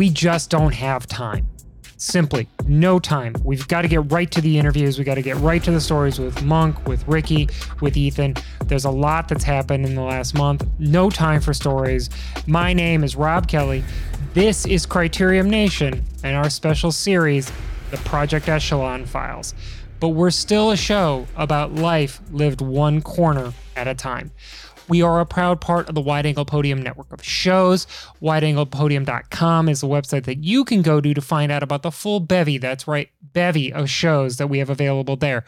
we just don't have time. Simply, no time. We've got to get right to the interviews. We got to get right to the stories with Monk, with Ricky, with Ethan. There's a lot that's happened in the last month. No time for stories. My name is Rob Kelly. This is Criterium Nation and our special series, The Project Echelon Files. But we're still a show about life lived one corner at a time. We are a proud part of the Wide Angle Podium network of shows. WideAnglePodium.com is the website that you can go to to find out about the full bevy, that's right, bevy of shows that we have available there.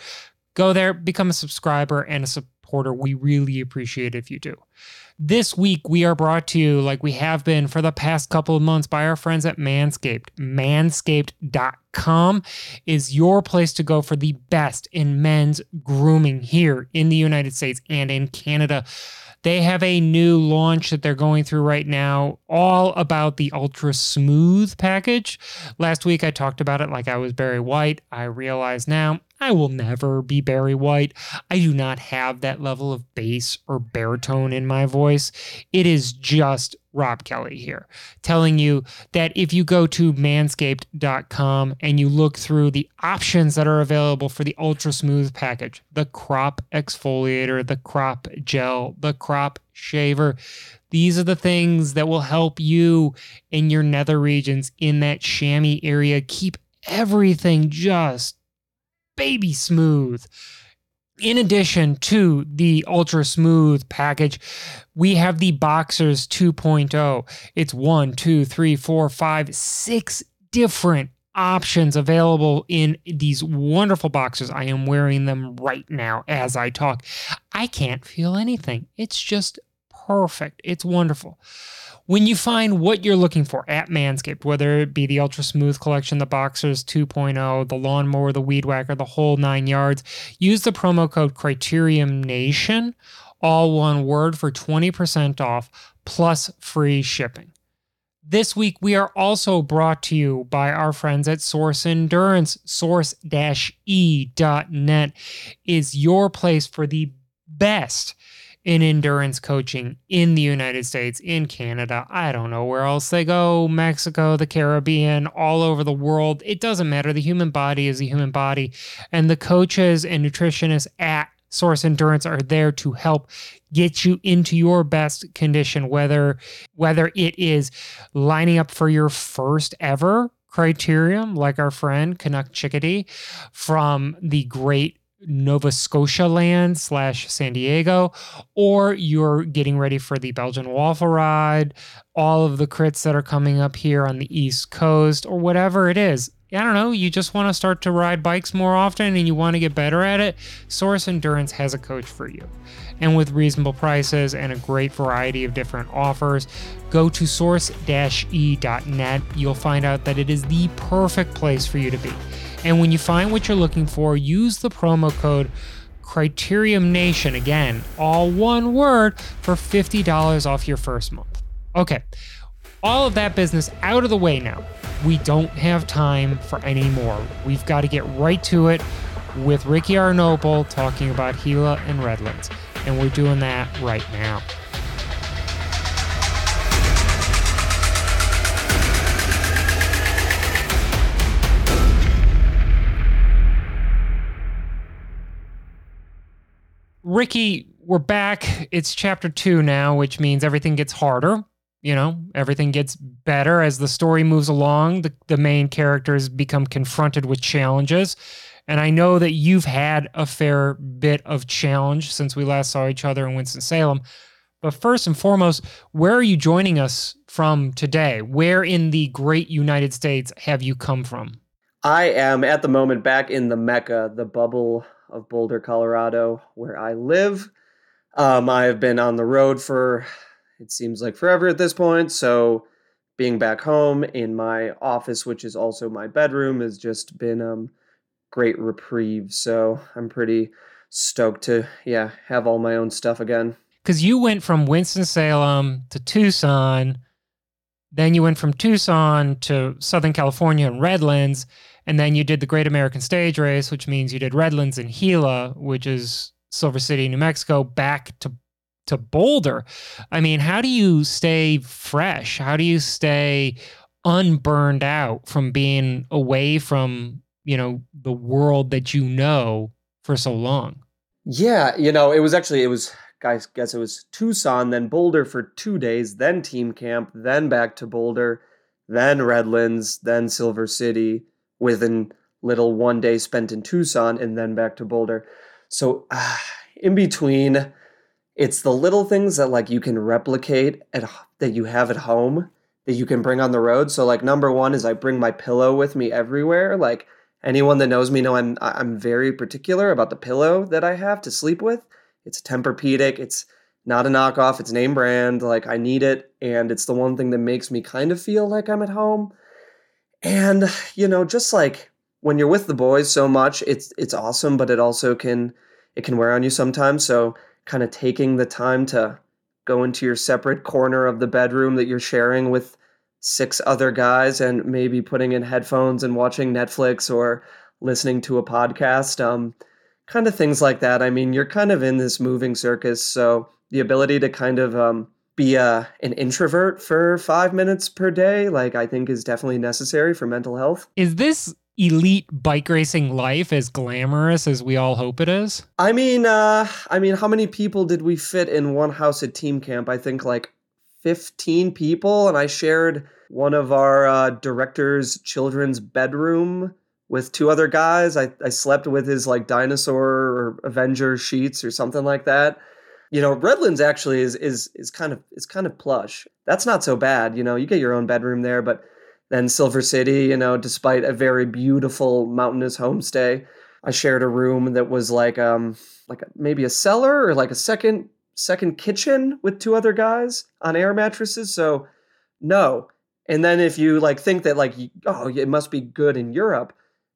Go there, become a subscriber and a supporter. We really appreciate it if you do. This week, we are brought to you, like we have been for the past couple of months, by our friends at Manscaped. Manscaped.com is your place to go for the best in men's grooming here in the United States and in Canada. They have a new launch that they're going through right now, all about the Ultra Smooth package. Last week I talked about it like I was Barry White. I realize now I will never be Barry White. I do not have that level of bass or baritone in my voice. It is just Rob Kelly here, telling you that if you go to manscaped.com and you look through the options that are available for the ultra smooth package, the crop exfoliator, the crop gel, the crop shaver, these are the things that will help you in your nether regions in that chamois area keep everything just baby smooth. In addition to the ultra smooth package, we have the Boxers 2.0. It's one, two, three, four, five, six different options available in these wonderful boxers. I am wearing them right now as I talk. I can't feel anything. It's just perfect. It's wonderful when you find what you're looking for at Manscaped, whether it be the Ultra Smooth Collection, the Boxers 2.0, the Lawnmower, the Weed Whacker, the whole nine yards, use the promo code Criterium Nation, all one word, for 20% off plus free shipping. This week, we are also brought to you by our friends at Source Endurance. Source-E.net is your place for the best in endurance coaching in the United States, in Canada. I don't know where else they go, Mexico, the Caribbean, all over the world. It doesn't matter. The human body is the human body. And the coaches and nutritionists at Source Endurance are there to help get you into your best condition whether whether it is lining up for your first ever criterium like our friend Canuck Chickadee from the great Nova Scotia land slash San Diego, or you're getting ready for the Belgian waffle ride, all of the crits that are coming up here on the East Coast, or whatever it is. I don't know, you just want to start to ride bikes more often and you want to get better at it, Source Endurance has a coach for you. And with reasonable prices and a great variety of different offers, go to source-e.net. You'll find out that it is the perfect place for you to be. And when you find what you're looking for, use the promo code Criterium Nation, again, all one word, for $50 off your first month. Okay, all of that business out of the way now. We don't have time for any more. We've got to get right to it with Ricky Arnopol talking about Gila and Redlands. And we're doing that right now. Ricky, we're back. It's chapter two now, which means everything gets harder. You know, everything gets better as the story moves along. The, the main characters become confronted with challenges. And I know that you've had a fair bit of challenge since we last saw each other in Winston-Salem. But first and foremost, where are you joining us from today? Where in the great United States have you come from? I am at the moment back in the Mecca, the bubble of Boulder, Colorado, where I live. Um, I've been on the road for, it seems like forever at this point. So being back home in my office, which is also my bedroom, has just been um great reprieve. So I'm pretty stoked to, yeah, have all my own stuff again. Because you went from Winston-Salem to Tucson, then you went from Tucson to Southern California and Redlands, and then you did the Great American Stage Race, which means you did Redlands and Gila, which is Silver City, New Mexico, back to to Boulder. I mean, how do you stay fresh? How do you stay unburned out from being away from, you know, the world that you know for so long. Yeah, you know, it was actually it was guys guess it was Tucson, then Boulder for two days, then team camp, then back to Boulder, then Redlands, then Silver City, within little one day spent in Tucson, and then back to Boulder. So uh, in between, it's the little things that like you can replicate at that you have at home that you can bring on the road. So like number one is I bring my pillow with me everywhere. Like anyone that knows me know I'm I'm very particular about the pillow that I have to sleep with. It's Tempur-Pedic. It's not a knockoff. It's name brand. Like I need it, and it's the one thing that makes me kind of feel like I'm at home. And you know, just like when you're with the boys so much, it's it's awesome, but it also can it can wear on you sometimes. So kind of taking the time to go into your separate corner of the bedroom that you're sharing with six other guys and maybe putting in headphones and watching Netflix or listening to a podcast. Um, kind of things like that. I mean, you're kind of in this moving circus, so the ability to kind of um, be a, uh, an introvert for five minutes per day, like I think, is definitely necessary for mental health. Is this elite bike racing life as glamorous as we all hope it is? I mean, uh, I mean, how many people did we fit in one house at team camp? I think like 15 people, and I shared one of our uh, director's children's bedroom with two other guys. I, I slept with his like dinosaur or Avenger sheets or something like that. You know, Redlands actually is is is kind of is kind of plush. That's not so bad. You know, you get your own bedroom there, but then Silver City, you know, despite a very beautiful mountainous homestay, I shared a room that was like um like maybe a cellar or like a second second kitchen with two other guys on air mattresses. So no. And then if you like think that like oh it must be good in Europe,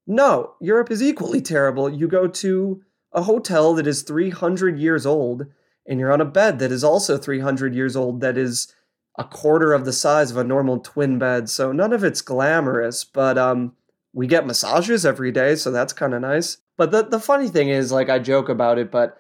no, Europe is equally terrible. You go to a hotel that is 300 years old and you're on a bed that is also 300 years old that is a quarter of the size of a normal twin bed. So none of it's glamorous, but um we get massages every day, so that's kind of nice. But the the funny thing is like I joke about it, but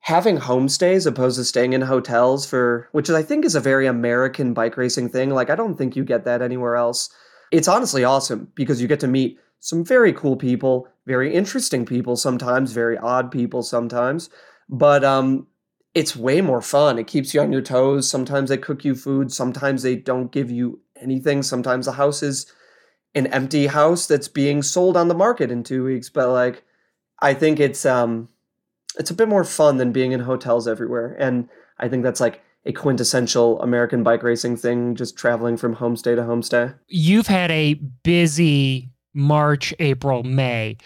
having homestays opposed to staying in hotels for which I think is a very American bike racing thing. Like I don't think you get that anywhere else. It's honestly awesome because you get to meet some very cool people, very interesting people sometimes, very odd people sometimes. But um, it's way more fun. It keeps you on your toes. Sometimes they cook you food. Sometimes they don't give you anything. Sometimes the house is an empty house that's being sold on the market in two weeks. But like, I think it's um, it's a bit more fun than being in hotels everywhere. And I think that's like a quintessential American bike racing thing, just traveling from homestay to homestay. You've had a busy March, April, May.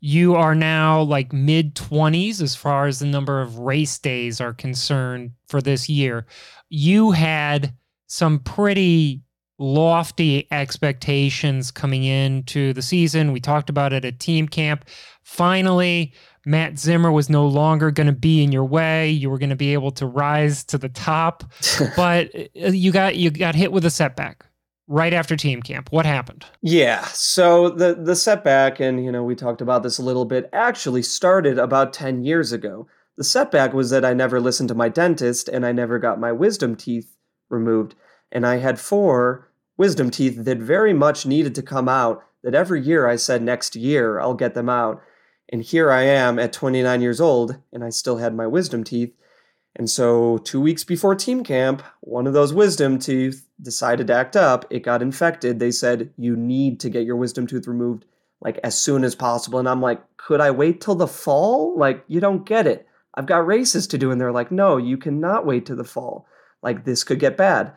You are now like mid 20s as far as the number of race days are concerned for this year. You had some pretty lofty expectations coming into the season. We talked about it at team camp. Finally, Matt Zimmer was no longer going to be in your way. You were going to be able to rise to the top, but uh, you got you got hit with a setback right after team camp. What happened? Yeah. So the the setback and you know, we talked about this a little bit actually started about 10 years ago. The setback was that I never listened to my dentist and I never got my wisdom teeth removed. And I had four wisdom teeth that very much needed to come out that every year I said next year I'll get them out. And here I am at 29 years old and I still had my wisdom teeth and so, two weeks before team camp, one of those wisdom teeth decided to act up. It got infected. They said, You need to get your wisdom tooth removed like as soon as possible. And I'm like, Could I wait till the fall? Like, you don't get it. I've got races to do. And they're like, No, you cannot wait to the fall. Like, this could get bad.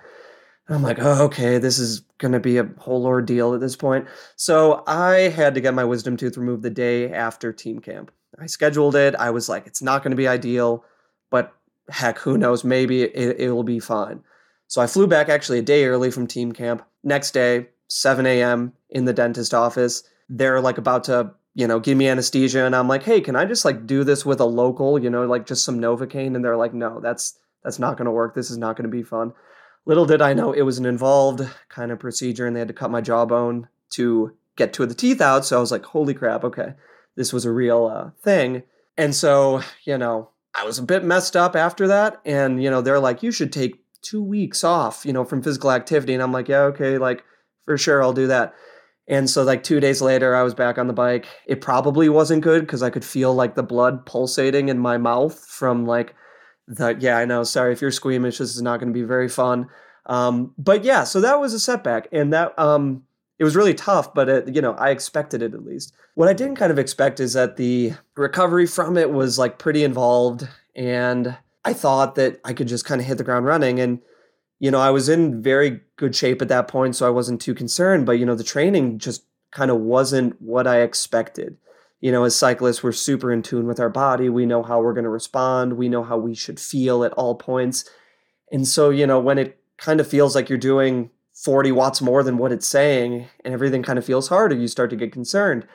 And I'm like, oh, okay, this is going to be a whole ordeal at this point. So I had to get my wisdom tooth removed the day after team camp. I scheduled it. I was like, it's not going to be ideal, but heck, who knows? Maybe it, it will be fine. So I flew back actually a day early from team camp. Next day, 7 a.m. in the dentist office. They're like about to, you know, give me anesthesia, and I'm like, hey, can I just like do this with a local, you know, like just some Novocaine? And they're like, no, that's that's not going to work. This is not going to be fun. Little did I know it was an involved kind of procedure, and they had to cut my jawbone to get two of the teeth out. So I was like, holy crap, okay, this was a real uh, thing. And so, you know, I was a bit messed up after that. And, you know, they're like, you should take two weeks off, you know, from physical activity. And I'm like, yeah, okay, like for sure, I'll do that. And so, like two days later, I was back on the bike. It probably wasn't good because I could feel like the blood pulsating in my mouth from like the, yeah, I know. Sorry if you're squeamish. This is not going to be very fun. Um, but yeah, so that was a setback. And that, um, it was really tough, but it, you know, I expected it at least. What I didn't kind of expect is that the recovery from it was like pretty involved. And I thought that I could just kind of hit the ground running. And you know, I was in very good shape at that point, so I wasn't too concerned. But, you know, the training just kind of wasn't what I expected. You know, as cyclists, we're super in tune with our body. We know how we're going to respond, we know how we should feel at all points. And so, you know, when it kind of feels like you're doing 40 watts more than what it's saying and everything kind of feels harder, you start to get concerned.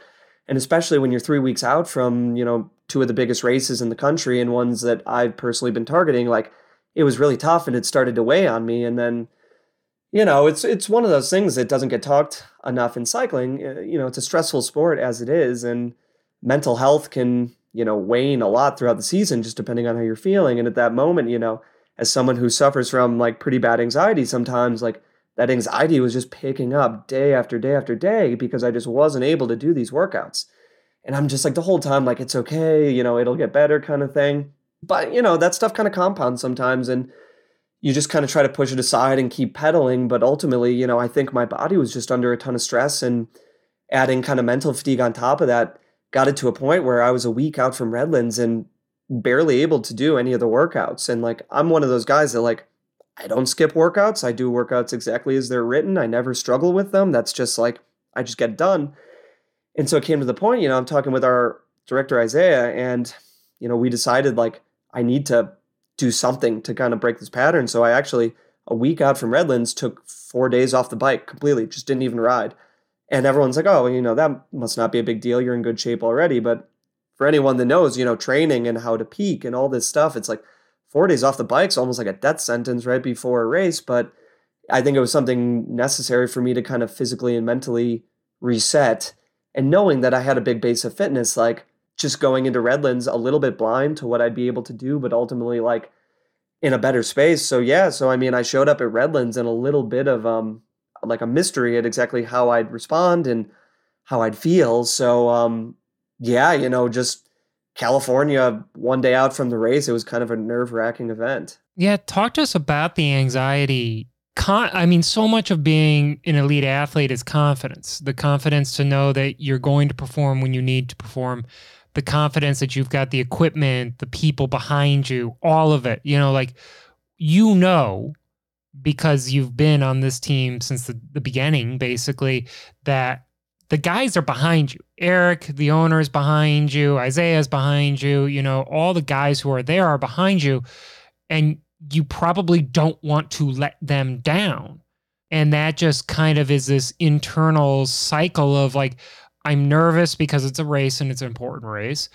And especially when you're three weeks out from, you know, two of the biggest races in the country and ones that I've personally been targeting, like, it was really tough and it started to weigh on me. And then, you know, it's it's one of those things that doesn't get talked enough in cycling. Uh, you know, it's a stressful sport as it is, and mental health can you know wane a lot throughout the season, just depending on how you're feeling. And at that moment, you know, as someone who suffers from like pretty bad anxiety, sometimes like that anxiety was just picking up day after day after day because I just wasn't able to do these workouts. And I'm just like the whole time, like, it's okay, you know, it'll get better kind of thing. But, you know, that stuff kind of compounds sometimes and you just kind of try to push it aside and keep pedaling. But ultimately, you know, I think my body was just under a ton of stress and adding kind of mental fatigue on top of that got it to a point where I was a week out from Redlands and barely able to do any of the workouts. And like, I'm one of those guys that like, I don't skip workouts. I do workouts exactly as they're written. I never struggle with them. That's just like, I just get done. And so it came to the point, you know, I'm talking with our director, Isaiah, and, you know, we decided like, I need to do something to kind of break this pattern. So I actually, a week out from Redlands, took four days off the bike completely, just didn't even ride. And everyone's like, oh, you know, that must not be a big deal. You're in good shape already. But for anyone that knows, you know, training and how to peak and all this stuff, it's like four days off the bike's almost like a death sentence right before a race. But I think it was something necessary for me to kind of physically and mentally reset. And knowing that I had a big base of fitness, like just going into Redlands a little bit blind to what I'd be able to do, but ultimately like in a better space. So yeah, so I mean, I showed up at Redlands and a little bit of um like a mystery at exactly how I'd respond and how I'd feel. So um yeah, you know, just California one day out from the race, it was kind of a nerve wracking event. Yeah, talk to us about the anxiety Con- I mean, so much of being an elite athlete is confidence the confidence to know that you're going to perform when you need to perform, the confidence that you've got the equipment, the people behind you, all of it. You know, like you know, because you've been on this team since the, the beginning, basically, that the guys are behind you. Eric, the owner, is behind you. Isaiah is behind you. You know, all the guys who are there are behind you. And you probably don't want to let them down. And that just kind of is this internal cycle of like, I'm nervous because it's a race and it's an important race.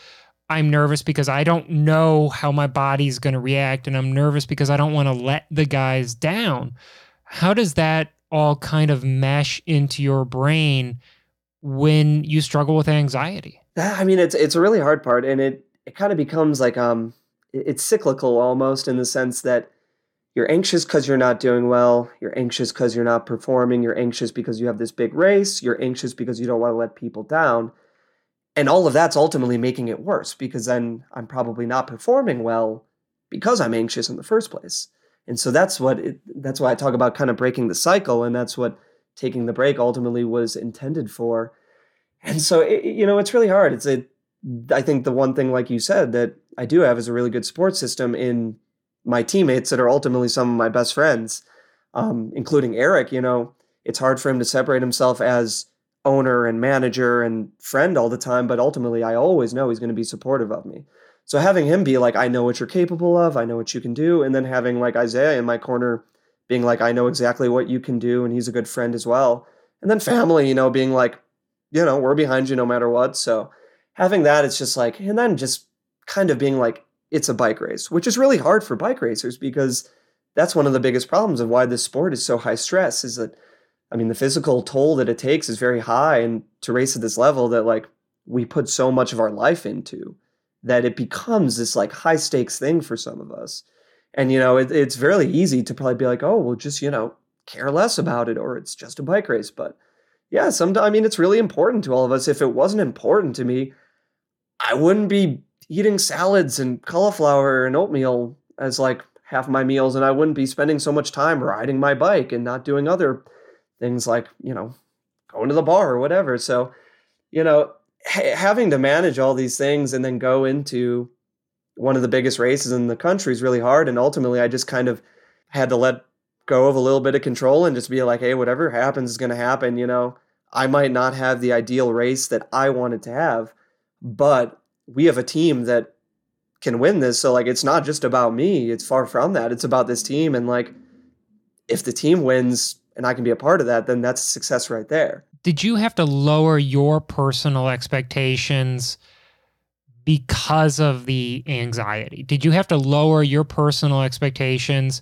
I'm nervous because I don't know how my body's going to react. And I'm nervous because I don't want to let the guys down. How does that all kind of mesh into your brain when you struggle with anxiety? I mean, it's it's a really hard part, and it it kind of becomes like um, it's cyclical almost in the sense that you're anxious because you're not doing well. You're anxious because you're not performing. You're anxious because you have this big race. You're anxious because you don't want to let people down. And all of that's ultimately making it worse because then I'm probably not performing well because I'm anxious in the first place. And so that's what it, that's why I talk about kind of breaking the cycle and that's what taking the break ultimately was intended for. And so it, you know, it's really hard. It's a I think the one thing like you said that I do have is a really good support system in my teammates that are ultimately some of my best friends, um, including Eric. You know, it's hard for him to separate himself as owner and manager and friend all the time, but ultimately, I always know he's going to be supportive of me. So having him be like, I know what you're capable of, I know what you can do, and then having like Isaiah in my corner being like, I know exactly what you can do, and he's a good friend as well. And then family, you know, being like, you know, we're behind you no matter what. So having that, it's just like, and then just kind of being like, it's a bike race, which is really hard for bike racers because that's one of the biggest problems of why this sport is so high stress is that I mean the physical toll that it takes is very high and to race at this level that like we put so much of our life into that it becomes this like high stakes thing for some of us. And you know, it, it's very easy to probably be like, "Oh, well just, you know, care less about it or it's just a bike race. But yeah, sometimes I mean it's really important to all of us. If it wasn't important to me, I wouldn't be eating salads and cauliflower and oatmeal as like half my meals, and I wouldn't be spending so much time riding my bike and not doing other things like you know going to the bar or whatever. So you know ha- having to manage all these things and then go into one of the biggest races in the country is really hard. And ultimately, I just kind of had to let go of a little bit of control and just be like, hey, whatever happens is going to happen. You know, I might not have the ideal race that I wanted to have, but we have a team that can win this. So, like, it's not just about me, it's far from that. It's about this team. And, like, if the team wins and I can be a part of that, then that's success right there. Did you have to lower your personal expectations? because of the anxiety? Did you have to lower your personal expectations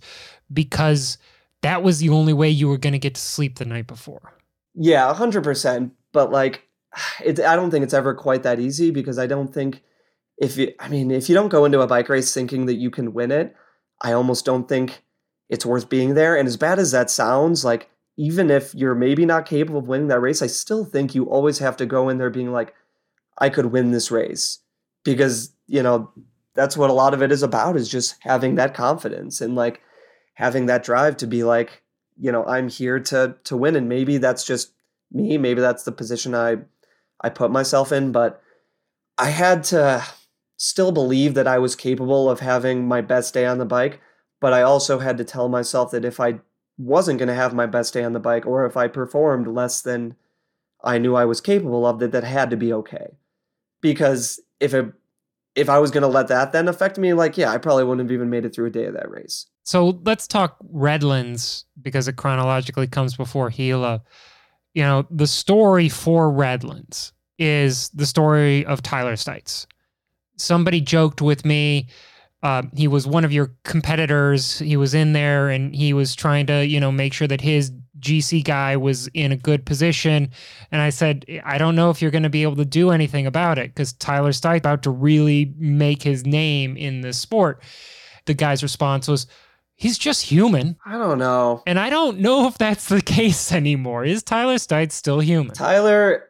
because that was the only way you were going to get to sleep the night before? Yeah, 100%. But like, it, I don't think it's ever quite that easy because I don't think if you, I mean, if you don't go into a bike race thinking that you can win it, I almost don't think it's worth being there. And as bad as that sounds, like, even if you're maybe not capable of winning that race, I still think you always have to go in there being like, I could win this race. Because you know that's what a lot of it is about is just having that confidence and like having that drive to be like you know i'm here to to win. And maybe that's just me. Maybe that's the position i i put myself in but i had to still believe that i was capable of having my best day on the bike but i also had to tell myself that if i wasn't going to have my best day on the bike or if i performed less than i knew i was capable of that that had to be okay because if it if I was going to let that then affect me, like, yeah, I probably wouldn't have even made it through a day of that race. So let's talk Redlands because it chronologically comes before Gila. You know, the story for Redlands is the story of Tyler Stites. Somebody joked with me. Uh, he was one of your competitors. He was in there and he was trying to, you know, make sure that his GC guy was in a good position. And I said, I don't know if you're going to be able to do anything about it because Tyler Stites about to really make his name in the sport. The guy's response was, he's just human. I don't know. And I don't know if that's the case anymore. Is Tyler Stites still human? Tyler,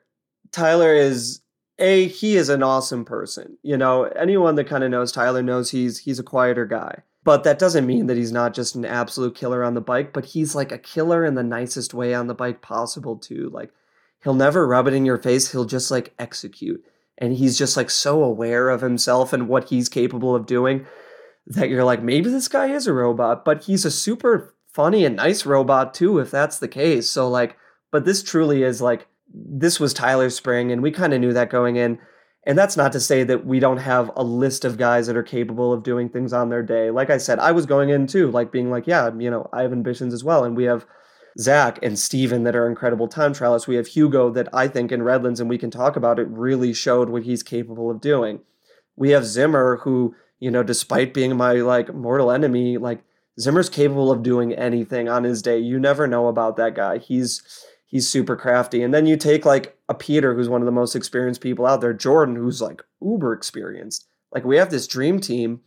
Tyler is a he is an awesome person. You know, anyone that kind of knows Tyler knows he's he's a quieter guy. But that doesn't mean that he's not just an absolute killer on the bike, but he's like a killer in the nicest way on the bike possible too. Like he'll never rub it in your face, he'll just like execute. And he's just like so aware of himself and what he's capable of doing that you're like, maybe this guy is a robot, but he's a super funny and nice robot too, if that's the case. So like, but this truly is like this was Tyler Spring, and we kind of knew that going in. And that's not to say that we don't have a list of guys that are capable of doing things on their day. Like I said, I was going in too, like being like, yeah, you know, I have ambitions as well. And we have Zach and Steven that are incredible time trialists. We have Hugo that I think in Redlands, and we can talk about it, really showed what he's capable of doing. We have Zimmer, who, you know, despite being my like mortal enemy, like Zimmer's capable of doing anything on his day. You never know about that guy. He's he's super crafty. And then you take like a Peter, who's one of the most experienced people out there, Jordan, who's like uber experienced. Like we have this dream team.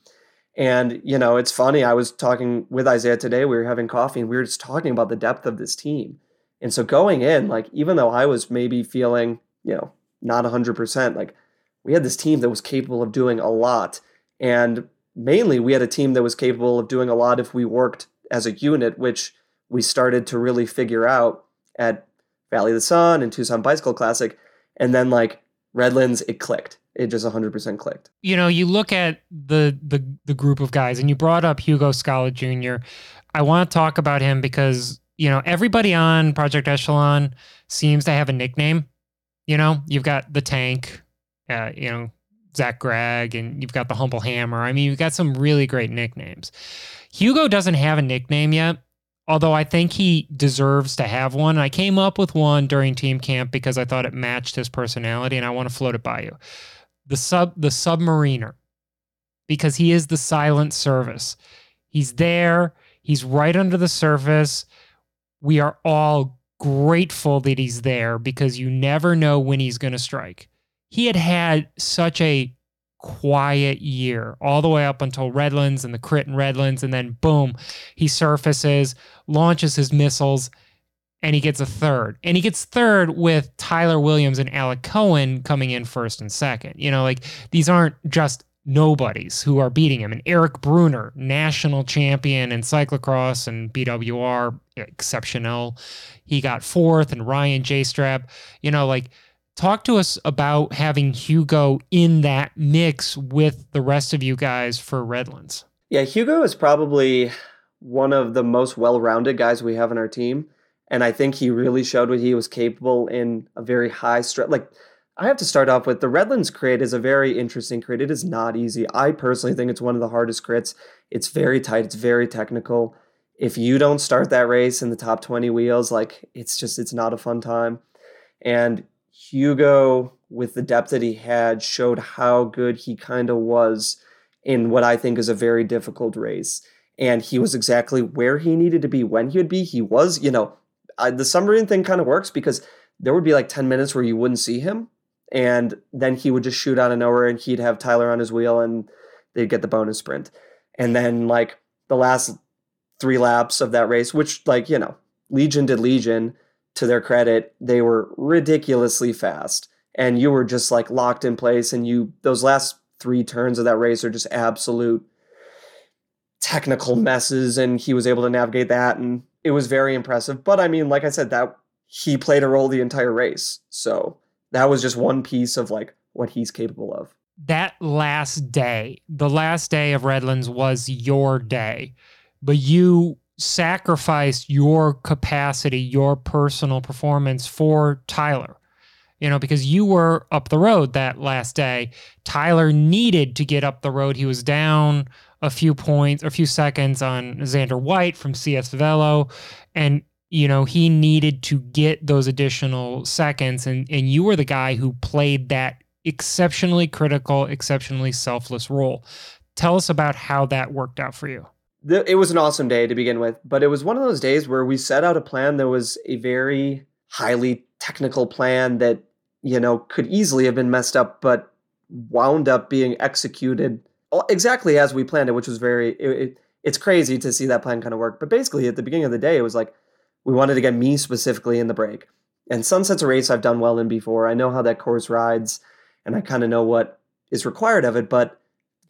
And, you know, it's funny. I was talking with Isaiah today. We were having coffee and we were just talking about the depth of this team. And so going in, like, even though I was maybe feeling, you know, not 100%, like, we had this team that was capable of doing a lot. And mainly, we had a team that was capable of doing a lot if we worked as a unit, which we started to really figure out at Valley of the Sun and Tucson Bicycle Classic. And then like Redlands, it clicked. It just 100% clicked. You know, you look at the the the group of guys, and you brought up Hugo Scala Jr. I want to talk about him because you know everybody on Project Echelon seems to have a nickname. You know, you've got the Tank, uh, you know, Zach Gregg, and you've got the Humble Hammer. I mean, you've got some really great nicknames. Hugo doesn't have a nickname yet, although I think he deserves to have one. I came up with one during team camp because I thought it matched his personality, and I want to float it by you. The sub the submariner, because he is the silent service. He's there, he's right under the surface. We are all grateful that he's there because you never know when he's going to strike. He had had such a quiet year all the way up until Redlands and the crit in Redlands. And then boom, he surfaces, launches his missiles, and he gets a third. And he gets third with Tyler Williams and Alec Cohen coming in first and second. You know, like these aren't just nobodies who are beating him. And Eric Brunner, national champion in cyclocross and BWR, exceptional. He got fourth, and Ryan Jastrab, you know, like talk to us about having Hugo in that mix with the rest of you guys for Redlands. Yeah, Hugo is probably one of the most well rounded guys we have in our team. And I think he really showed what he was capable in a very high stress. Like, I have to start off with the Redlands crit is a very interesting crit. It is not easy. I personally think it's one of the hardest crits. It's very tight, it's very technical. If you don't start that race in the top 20 wheels, like it's just it's not a fun time. And Hugo with the depth that he had showed how good he kind of was in what I think is a very difficult race. And he was exactly where he needed to be when he would be. He was, you know, I, the submarine thing kind of works because there would be like 10 minutes where you wouldn't see him and then he would just shoot out of nowhere and he'd have Tyler on his wheel and they'd get the bonus sprint. And then like the last three laps of that race, which like, you know, Legion did Legion to their credit, they were ridiculously fast. And you were just like locked in place and you those last three turns of that race are just absolute technical messes and he was able to navigate that and it was very impressive. But I mean, like I said, that he played a role the entire race. So that was just one piece of like what he's capable of. That last day, the last day of Redlands was your day, but you sacrificed your capacity, your personal performance for Tyler. You know, because you were up the road that last day. Tyler needed to get up the road. He was down a few points, a few seconds on Xander White from CS Velo. And you know, he needed to get those additional seconds. And, and you were the guy who played that exceptionally critical, exceptionally selfless role. Tell us about how that worked out for you. It was an awesome day to begin with, but it was one of those days where we set out a plan that was a very highly technical plan that, you know, could easily have been messed up, but wound up being executed exactly as we planned it, which was very, it, it, it's crazy to see that plan kind of work. But basically, at the beginning of the day, it was like, we wanted to get me specifically in the break. And Sunset's a race I've done well in before. I know how that course rides and I kind of know what is required of it, but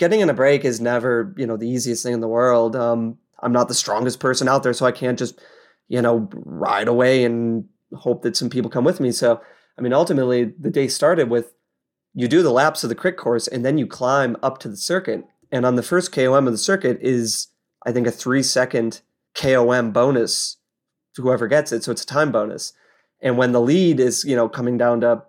getting in a break is never, you know, the easiest thing in the world. Um, I'm not the strongest person out there, so I can't just, you know, ride away and hope that some people come with me. So, I mean, ultimately, the day started with you do the laps of the crit course and then you climb up to the circuit. And on the first KOM of the circuit is, I think, a three second KOM bonus to whoever gets it. So it's a time bonus. And when the lead is, you know, coming down to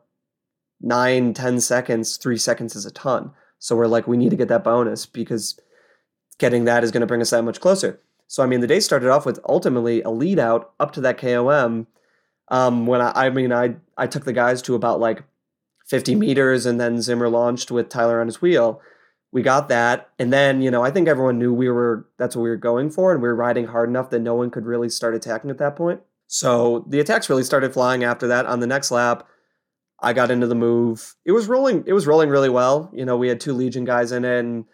nine, ten seconds, three seconds is a ton. So we're like, we need to get that bonus because getting that is going to bring us that much closer. So I mean, the day started off with ultimately a lead out up to that KOM. Um, when I, I mean, I I took the guys to about like 50 meters, and then Zimmer launched with Tyler on his wheel we got that and then you know i think everyone knew we were that's what we were going for and we were riding hard enough that no one could really start attacking at that point so the attacks really started flying after that on the next lap i got into the move it was rolling it was rolling really well you know we had two legion guys in it and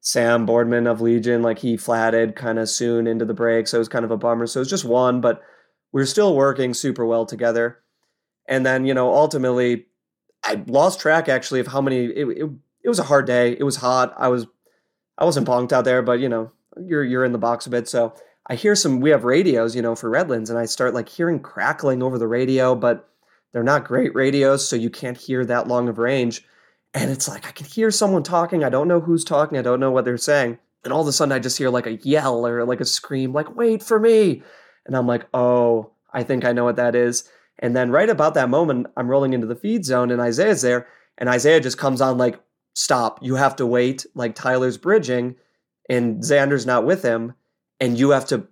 sam boardman of legion like he flatted kind of soon into the break so it was kind of a bummer so it was just one but we were still working super well together and then you know ultimately i lost track actually of how many it, it it was a hard day. It was hot. I was I wasn't bonked out there, but you know, you're you're in the box a bit. So I hear some we have radios, you know, for Redlands, and I start like hearing crackling over the radio, but they're not great radios, so you can't hear that long of range. And it's like I can hear someone talking. I don't know who's talking. I don't know what they're saying. And all of a sudden I just hear like a yell or like a scream, like, wait for me. And I'm like, oh, I think I know what that is. And then right about that moment, I'm rolling into the feed zone and Isaiah's there. And Isaiah just comes on like stop. You have to wait. Like Tyler's bridging and Xander's not with him, and you have to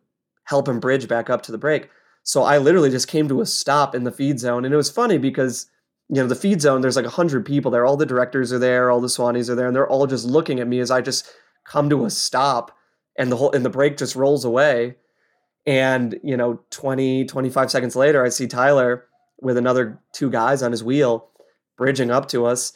help him bridge back up to the break. So I literally just came to a stop in the feed zone. And it was funny because, you know, the feed zone, there's like a hundred people there. All the directors are there, all the Swannies are there, and they're all just looking at me as I just come to a stop and the whole and the break just rolls away. And, you know, 20, 25 seconds later, I see Tyler with another two guys on his wheel bridging up to us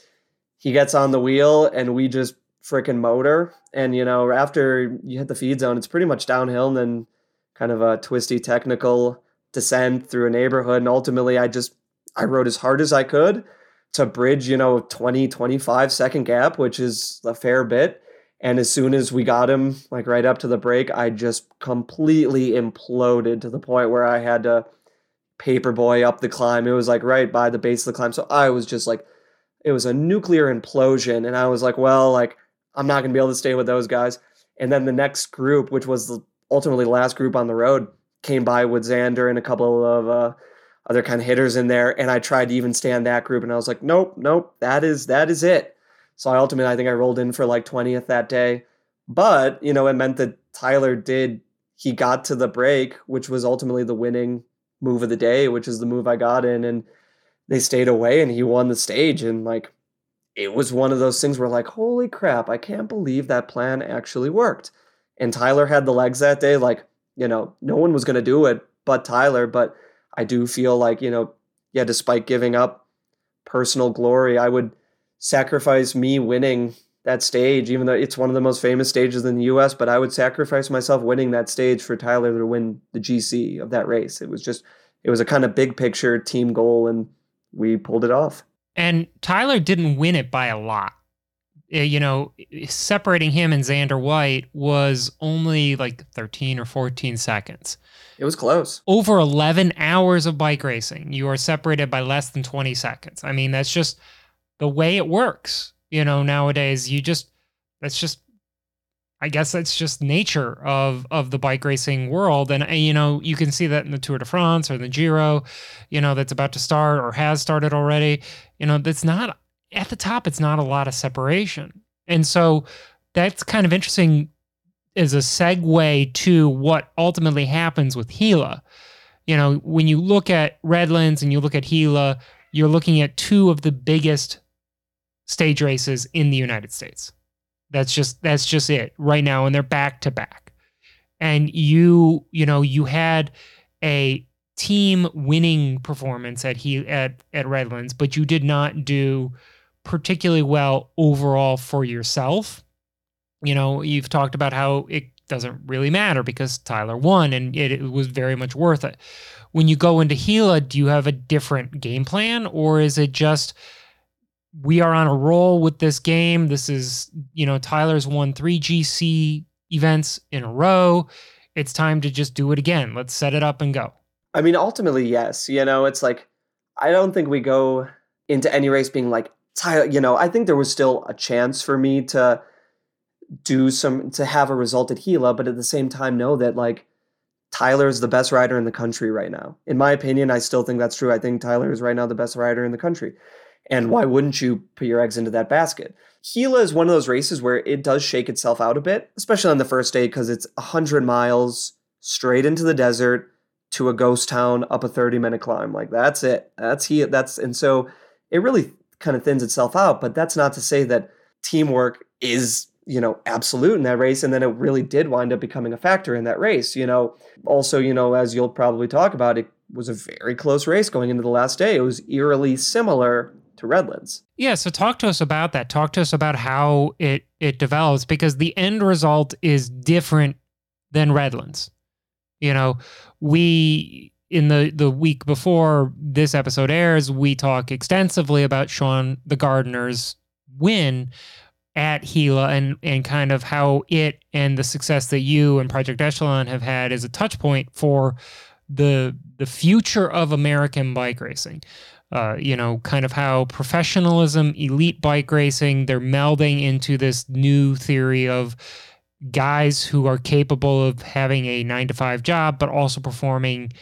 he gets on the wheel and we just freaking motor. And, you know, after you hit the feed zone, it's pretty much downhill and then kind of a twisty technical descent through a neighborhood. And ultimately, I just, I rode as hard as I could to bridge, you know, 20, 25 second gap, which is a fair bit. And as soon as we got him, like right up to the break, I just completely imploded to the point where I had to paperboy up the climb. It was like right by the base of the climb. So I was just like, it was a nuclear implosion. And I was like, well, like, I'm not going to be able to stay with those guys. And then the next group, which was the ultimately last group on the road, came by with Xander and a couple of uh, other kind of hitters in there. And I tried to even stand that group. And I was like, nope, nope, that is that is it. So I ultimately, I think I rolled in for like 20th that day. But, you know, it meant that Tyler did, he got to the break, which was ultimately the winning move of the day, which is the move I got in. And they stayed away and he won the stage. And like, it was one of those things where, like, holy crap, I can't believe that plan actually worked. And Tyler had the legs that day. Like, you know, no one was going to do it but Tyler. But I do feel like, you know, yeah, despite giving up personal glory, I would sacrifice me winning that stage, even though it's one of the most famous stages in the US, but I would sacrifice myself winning that stage for Tyler to win the GC of that race. It was just, it was a kind of big picture team goal, and we pulled it off. And Tyler didn't win it by a lot. Eh, you know, separating him and Xander White was only like 13 or 14 seconds. It was close. Over 11 hours of bike racing, you are separated by less than 20 seconds. I mean, that's just the way it works. You know, nowadays you just that's just I guess that's just nature of of the bike racing world, and, and, you know you can see that in the Tour de France or the Giro, you know that's about to start or has started already. You know that's not at the top. It's not a lot of separation, and so that's kind of interesting as a segue to what ultimately happens with Gila. You know, when you look at Redlands and you look at Gila, you're looking at two of the biggest stage races in the United States. That's just that's just it right now, and they're back to back. And you you know you had a team winning performance at he at at Redlands, but you did not do particularly well overall for yourself. You know, you've talked about how it doesn't really matter because Tyler won and it, it, was very much worth it. When you go into Gila, do you have a different game plan or is it just we are on a roll with this game. This is, you know, Tyler's won three GC events in a row. It's time to just do it again. Let's set it up and go. I mean, ultimately, yes. You know, it's like, I don't think we go into any race being like, Tyler, you know, I think there was still a chance for me to do some, to have a result at Gila, but at the same time, know that like, Tyler is the best rider in the country right now. In my opinion, I still think that's true. I think Tyler is right now the best rider in the country. And why wouldn't you put your eggs into that basket? Gila is one of those races where it does shake itself out a bit, especially on the first day because it's 100 miles straight into the desert to a ghost town up a 30 minute climb. Like that's it. That's he that's and so it really kind of thins itself out, but that's not to say that teamwork is, you know, absolute in that race and then it really did wind up becoming a factor in that race, you know. Also, you know, as you'll probably talk about, it was a very close race going into the last day. It was eerily similar to Redlands. Yeah, so talk to us about that. Talk to us about how it it develops because the end result is different than Redlands. You know, we in the the week before this episode airs, we talk extensively about Sean the Gardener's win at Gila and and kind of how it and the success that you and Project Echelon have had as a touch point for the the future of American bike racing. Uh, you know, kind of how professionalism, elite bike racing, they're melding into this new theory of guys who are capable of having a nine to five job, but also performing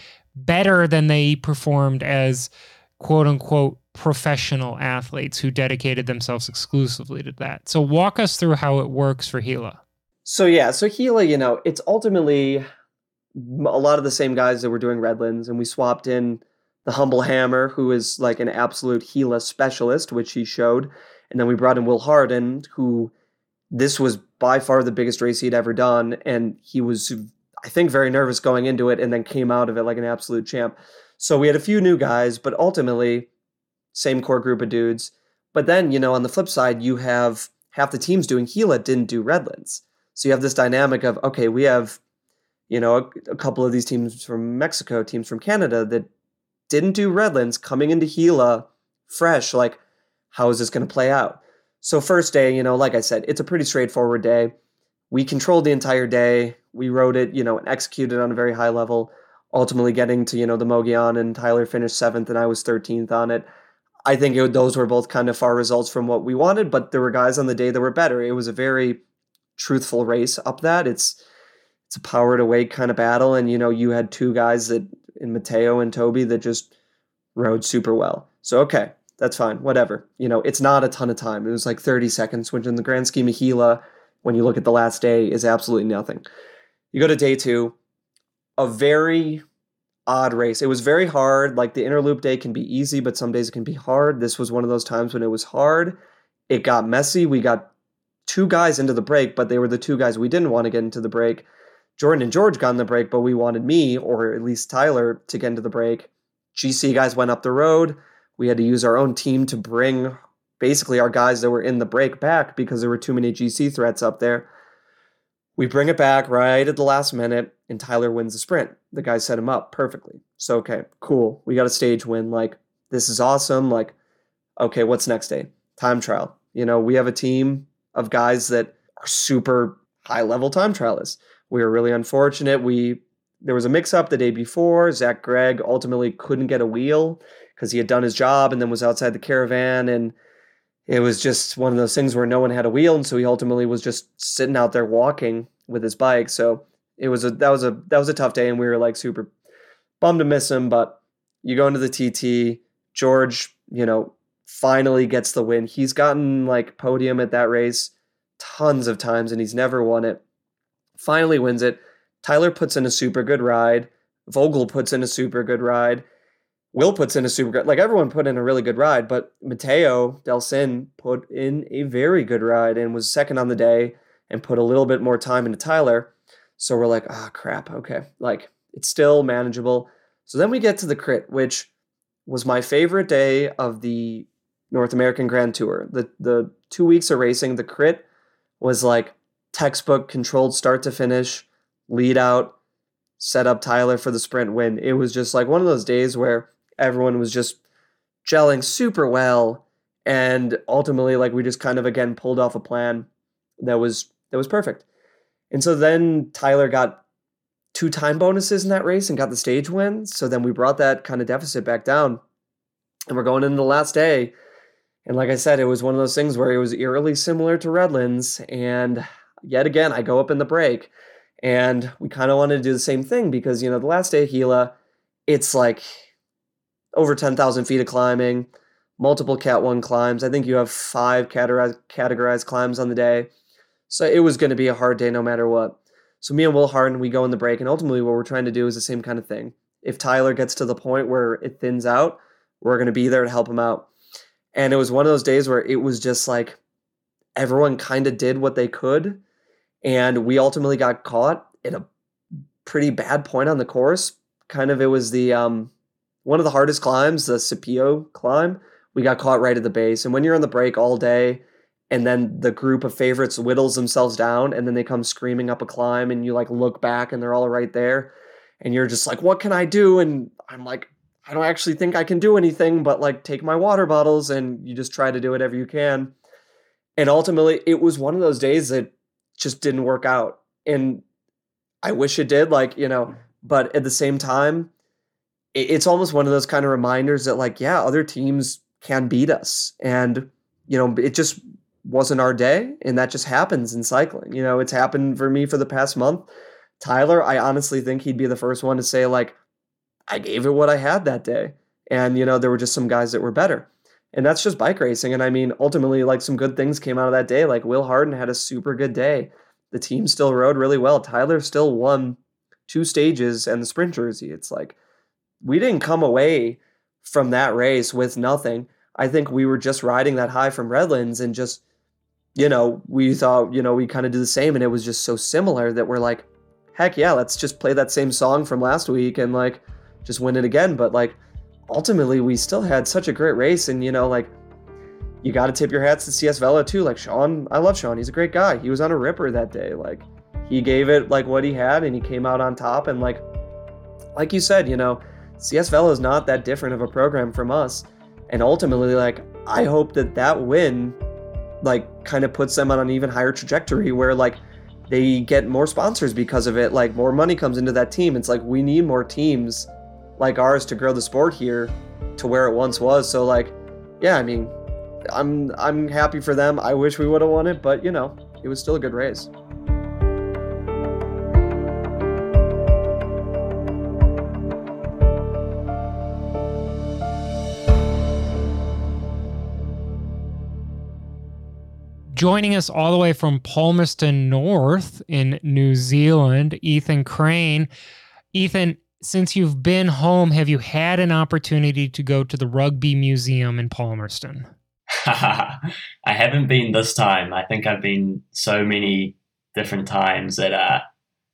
better than they performed as quote unquote professional athletes who dedicated themselves exclusively to that. So, walk us through how it works for Gila. So, yeah, so Gila, you know, it's ultimately a lot of the same guys that were doing Redlands, and we swapped in the Humble Hammer, who is like an absolute Gila specialist, which he showed. And then we brought in Will Harden, who this was by far the biggest race he'd ever done. And he was, I think, very nervous going into it and then came out of it like an absolute champ. So we had a few new guys, but ultimately, same core group of dudes. But then, you know, on the flip side, you have half the teams doing Gila didn't do Redlands. So you have this dynamic of, okay, we have, you know, a, a couple of these teams from Mexico, teams from Canada that didn't do Redlands coming into Gila fresh. Like, how is this going to play out? So, first day, you know, like I said, it's a pretty straightforward day. We controlled the entire day. We rode it, you know, and executed on a very high level, ultimately getting to, you know, the Mogollon and Tyler finished seventh and I was 13th on it. I think it, those were both kind of far results from what we wanted, but there were guys on the day that were better. It was a very truthful race up that. It's it's a power to weight kind of battle, and you know you had two guys that in Mateo and Toby that just rode super well. So okay, that's fine, whatever. You know, it's not a ton of time. It was like 30 seconds, which in the grand scheme of Gila, when you look at the last day, is absolutely nothing. You go to day two, a very odd race. It was very hard. Like the Inner Loop day can be easy, but some days it can be hard. This was one of those times when it was hard. It got messy. We got two guys into the break, but they were the two guys we didn't want to get into the break. Jordan and George got in the break, but we wanted me, or at least Tyler, to get into the break. GC guys went up the road. We had to use our own team to bring basically our guys that were in the break back because there were too many GC threats up there. We bring it back right at the last minute, and Tyler wins the sprint. The guy set him up perfectly. So, okay, cool. We got a stage win. Like, this is awesome. Like, okay, what's next day? Time trial. You know, we have a team of guys that are super high level time trialists. We were really unfortunate. We there was a mix up the day before. Zach Gregg ultimately couldn't get a wheel because he had done his job and then was outside the caravan and it was just one of those things where no one had a wheel and so he ultimately was just sitting out there walking with his bike. So it was a that was a that was a tough day and we were like super bummed to miss him, but you go into the TT, George, you know, finally gets the win. He's gotten like podium at that race tons of times and he's never won it finally wins it. Tyler puts in a super good ride. Vogel puts in a super good ride. Will puts in a super good, like everyone put in a really good ride, but Mateo Delsin put in a very good ride and was second on the day and put a little bit more time into Tyler. So we're like, ah, oh, crap. Okay. Like it's still manageable. So then we get to the crit, which was my favorite day of the North American Grand Tour. The the two weeks of racing, the crit was like textbook controlled start to finish, lead out, set up Tyler for the sprint win. It was just like one of those days where everyone was just gelling super well and ultimately like we just kind of again pulled off a plan that was that was perfect. And so then Tyler got two time bonuses in that race and got the stage win. So then we brought that kind of deficit back down. And we're going into the last day. And like I said, it was one of those things where it was eerily similar to Redlands. And yet again, I go up in the break. And we kind of wanted to do the same thing because, you know, the last day of Gila, it's like over 10,000 feet of climbing, multiple Cat 1 climbs. I think you have five categorized, categorized climbs on the day. So it was going to be a hard day no matter what. So me and Will Harden, we go in the break, and ultimately what we're trying to do is the same kind of thing. If Tyler gets to the point where it thins out, we're going to be there to help him out. And it was one of those days where it was just like everyone kind of did what they could and we ultimately got caught at a pretty bad point on the course. Kind of, it was the um, one of the hardest climbs, the Sapillo climb. We got caught right at the base, and when you're on the break all day, and then the group of favorites whittles themselves down, and then they come screaming up a climb, and you like look back, and they're all right there, and you're just like, "What can I do?" And I'm like, I don't actually think I can do anything, but like take my water bottles, and you just try to do whatever you can. And ultimately, it was one of those days that just didn't work out. And I wish it did, like, you know, but at the same time, it's almost one of those kind of reminders that, like, yeah, other teams can beat us. And, you know, it just wasn't our day. And that just happens in cycling. You know, it's happened for me for the past month. Tyler, I honestly think he'd be the first one to say, like, I gave it what I had that day. And, you know, there were just some guys that were better. And that's just bike racing. And I mean, ultimately, like some good things came out of that day. Like Will Harden had a super good day. The team still rode really well. Tyler still won two stages and the sprint jersey. It's like we didn't come away from that race with nothing. I think we were just riding that high from Redlands and just, you know, we thought, you know, we kind of do the same and it was just so similar that we're like, heck yeah, let's just play that same song from last week and like just win it again. But like, ultimately we still had such a great race and you know like you got to tip your hats to CS Vela too. Like Sean, I love Sean. He's a great guy. He was on a ripper that day. Like he gave it like what he had, and he came out on top. And like, like you said, you know, CS Vela is not that different of a program from us. And ultimately, like I hope that that win, like, kind of puts them on an even higher trajectory where like they get more sponsors because of it. Like more money comes into that team. It's like we need more teams like ours to grow the sport here to where it once was. So like, yeah, I mean, I'm I'm happy for them. I wish we would have won it, but you know, it was still a good race. Joining us all the way from Palmerston North in New Zealand, Ethan Crane. Ethan, since you've been home, have you had an opportunity to go to the Rugby Museum in Palmerston? I haven't been this time. I think I've been so many different times that uh,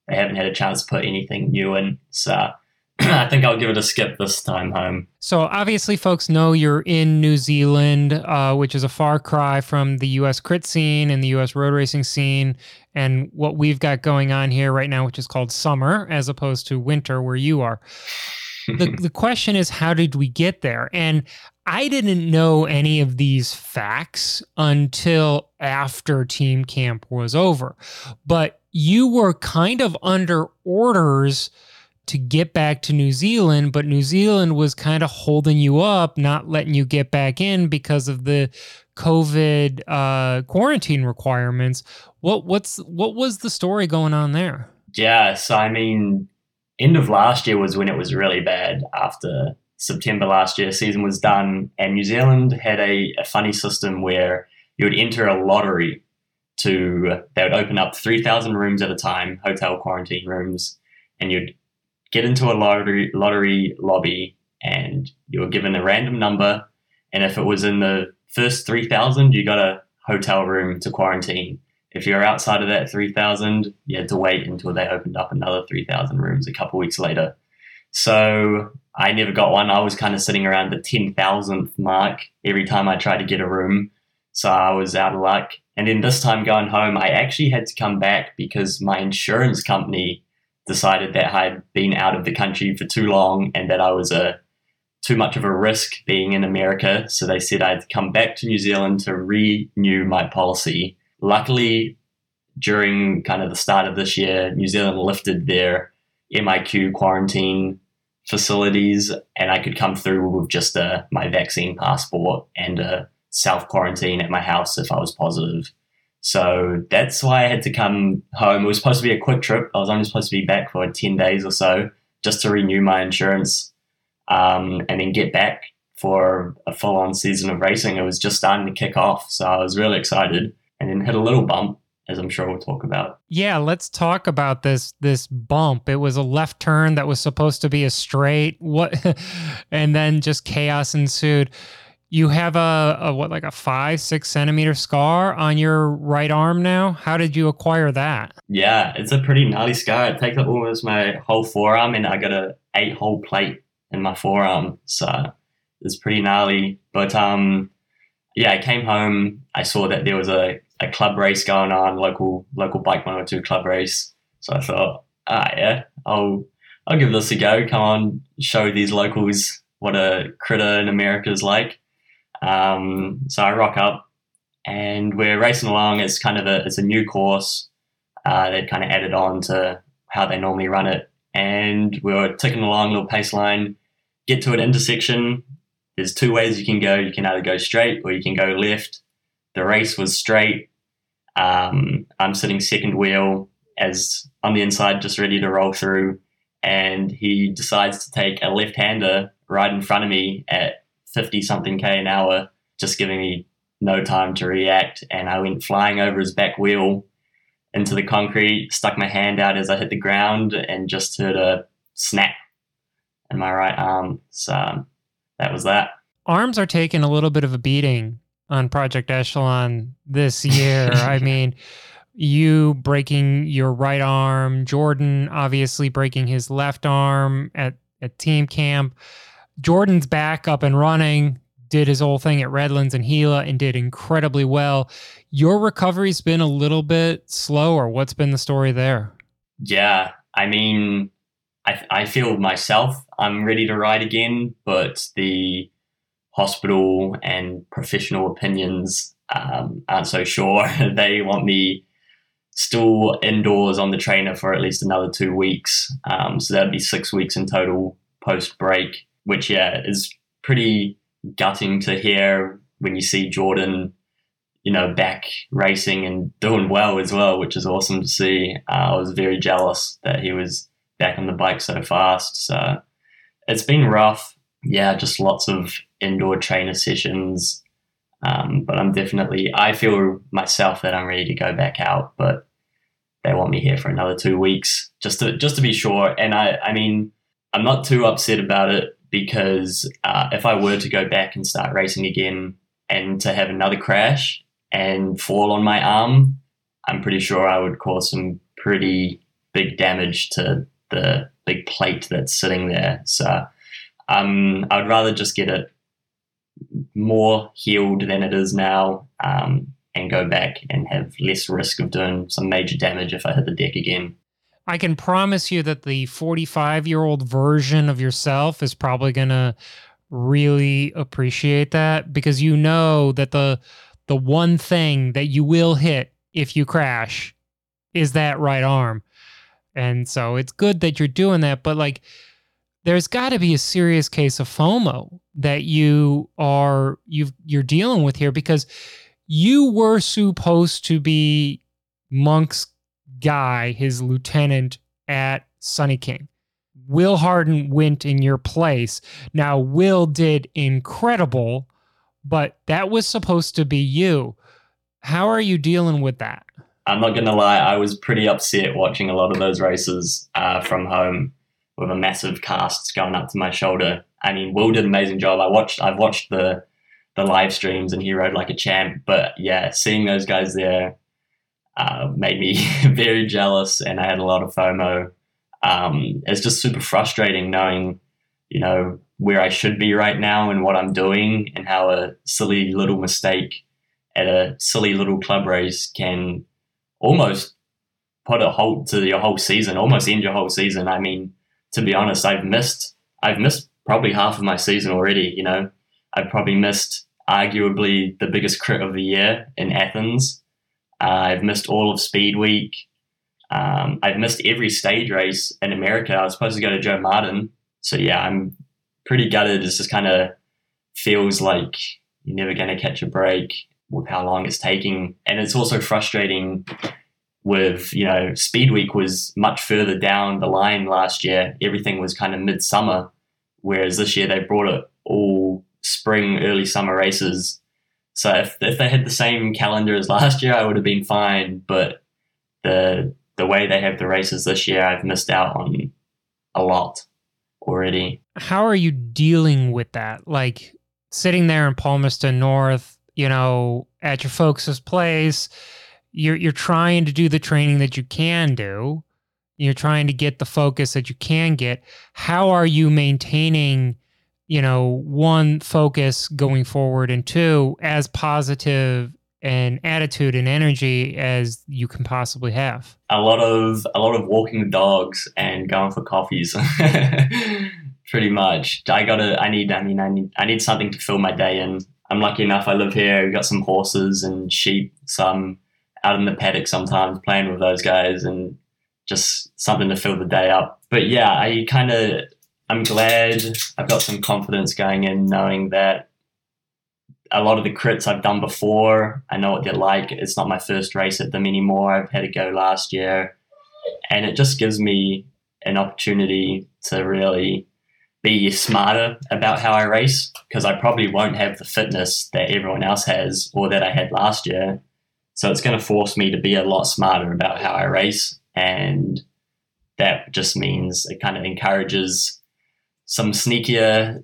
I haven't had a chance to put anything new in. So I think I'll give it a skip this time home. So obviously, folks know you're in New Zealand, uh, which is a far cry from the U.S. crit scene and the U.S. road racing scene, and what we've got going on here right now, which is called summer, as opposed to winter, where you are. the The question is, how did we get there? And I didn't know any of these facts until after team camp was over, but you were kind of under orders to get back to New Zealand, but New Zealand was kind of holding you up, not letting you get back in because of the COVID uh, quarantine requirements. What what's what was the story going on there? Yeah, so I mean, end of last year was when it was really bad. After September last year, season was done, and New Zealand had a, a funny system where you would enter a lottery to they would open up three thousand rooms at a time, hotel quarantine rooms, and you'd get into a lottery lottery lobby and you were given a random number. And if it was in the first 3000 you got a hotel room to quarantine. If you're outside of that 3000 you had to wait until they opened up another 3000 rooms a couple weeks later. So i never got one. I was kind of sitting around the 10000th mark every time i tried to get a room. So i was out of luck. And then this time going home i actually had to come back because my insurance company decided that I had been out of the country for too long and that I was a too much of a risk being in America. So they said I had to come back to New Zealand to renew my policy. Luckily, during kind of the start of this year, New Zealand lifted their MIQ quarantine facilities, and I could come through with just a, uh, my vaccine passport and a self quarantine at my house if I was positive. So that's why I had to come home. It was supposed to be a quick trip. I was only supposed to be back for 10 days or so just to renew my insurance um, and then get back for a full on season of racing. It was just starting to kick off. So I was really excited and then hit a little bump as I'm sure we'll talk about. Yeah, let's talk about this this bump. It was a left turn that was supposed to be a straight. What and then just chaos ensued you have a, a, what like a five six centimeter scar on your right arm now? How did you acquire that? Yeah it's a pretty gnarly scar. It takes up almost my whole forearm and i got a eight hole plate in my forearm so it's pretty gnarly. But um yeah i came home. I saw that there was a, a club race going on local local bike 102 club race. So i thought ah yeah i'll i'll give this a go. Come on show these locals what a critter in america is like um, so I rock up and we're racing along. It's kind of a, it's a new course. Uh, they'd kind of added on to how they normally run it. And we were ticking along, little pace line, get to an intersection. There's two ways you can go. You can either go straight or you can go left. The race was straight. Um, I'm sitting second wheel as on the inside, just ready to roll through. And he decides to take a left hander right in front of me at 50 something K an hour, just giving me no time to react. And I went flying over his back wheel into the concrete, stuck my hand out as I hit the ground, and just heard a snap in my right arm. So that was that. Arms are taking a little bit of a beating on Project Echelon this year. I mean, you breaking your right arm, Jordan obviously breaking his left arm at, at team camp. Jordan's back up and running. did his whole thing at Redlands and Gila and did incredibly well. Your recovery's been a little bit slower. What's been the story there? Yeah, I mean, I, I feel myself I'm ready to ride again, but the hospital and professional opinions um, aren't so sure. they want me still indoors on the trainer for at least another two weeks. Um, so that'd be six weeks in total post break, which, yeah, is pretty gutting to hear when you see Jordan, you know, back racing and doing well as well, which is awesome to see. Uh, I was very jealous that he was back on the bike so fast. So it's been rough. Yeah, just lots of indoor trainer sessions. Um, but I'm definitely, I feel myself that I'm ready to go back out, but they want me here for another two weeks just to just to be sure. And I, I mean, I'm not too upset about it because uh, if I were to go back and start racing again and to have another crash and fall on my arm, I'm pretty sure I would cause some pretty big damage to the big plate that's sitting there. So um, I'd rather just get it more healed than it is now um, and go back and have less risk of doing some major damage if I hit the deck again. I can promise you that the 45 year old version of yourself is probably going to really appreciate that because you know that the the one thing that you will hit if you crash is that right arm. And so it's good that you're doing that, but like there's got to be a serious case of FOMO that you are you you're dealing with here because you were supposed to be Monk's guy, his lieutenant at Sunny King. Will Harden went in your place. Now, Will did incredible, but that was supposed to be you. How are you dealing with that? I'm not going to lie, I was pretty upset watching a lot of those races uh, from home with a massive cast going up to my shoulder. I mean, Will did an amazing job. I watched, I've watched the the live streams and he rode like a champ. But yeah, seeing those guys there uh, made me very jealous, and I had a lot of FOMO. Um, it's just super frustrating knowing, you know, where I should be right now and what I'm doing, and how a silly little mistake at a silly little club race can almost put a halt to your whole season, almost end your whole season. I mean, to be honest, I've missed I've missed probably half of my season already. You know, I've probably missed arguably the biggest crit of the year in Athens. Uh, I've missed all of Speed Week. Um, I've missed every stage race in America. I was supposed to go to Joe Martin. So, yeah, I'm pretty gutted. It just kind of feels like you're never going to catch a break with how long it's taking. And it's also frustrating with, you know, Speed Week was much further down the line last year. Everything was kind of midsummer, whereas this year they brought it all spring, early summer races. So if, if they had the same calendar as last year, I would have been fine. But the the way they have the races this year, I've missed out on a lot already. How are you dealing with that? Like sitting there in Palmerston North, you know, at your folks' place, you're you're trying to do the training that you can do. You're trying to get the focus that you can get. How are you maintaining you know, one, focus going forward, and two, as positive an attitude and energy as you can possibly have. A lot of a lot of walking the dogs and going for coffees. Pretty much. I gotta I need I mean I need I need something to fill my day in. I'm lucky enough I live here, we've got some horses and sheep, so I'm out in the paddock sometimes playing with those guys and just something to fill the day up. But yeah, I kinda I'm glad I've got some confidence going in knowing that a lot of the crits I've done before, I know what they're like. It's not my first race at them anymore. I've had a go last year. And it just gives me an opportunity to really be smarter about how I race because I probably won't have the fitness that everyone else has or that I had last year. So it's going to force me to be a lot smarter about how I race. And that just means it kind of encourages some sneakier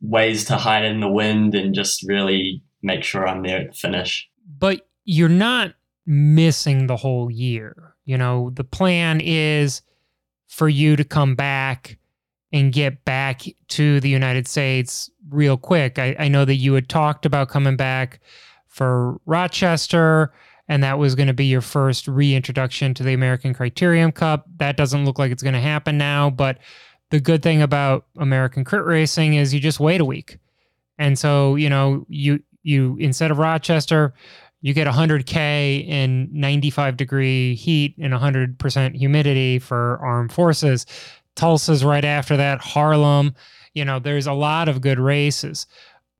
ways to hide in the wind and just really make sure I'm there at the finish. But you're not missing the whole year. You know, the plan is for you to come back and get back to the United States real quick. I, I know that you had talked about coming back for Rochester, and that was going to be your first reintroduction to the American Criterium Cup. That doesn't look like it's going to happen now, but the good thing about American crit racing is you just wait a week. And so, you know, you you instead of Rochester, you get 100k in 95 degree heat and 100% humidity for armed forces. Tulsa's right after that harlem you know there's a lot of good races.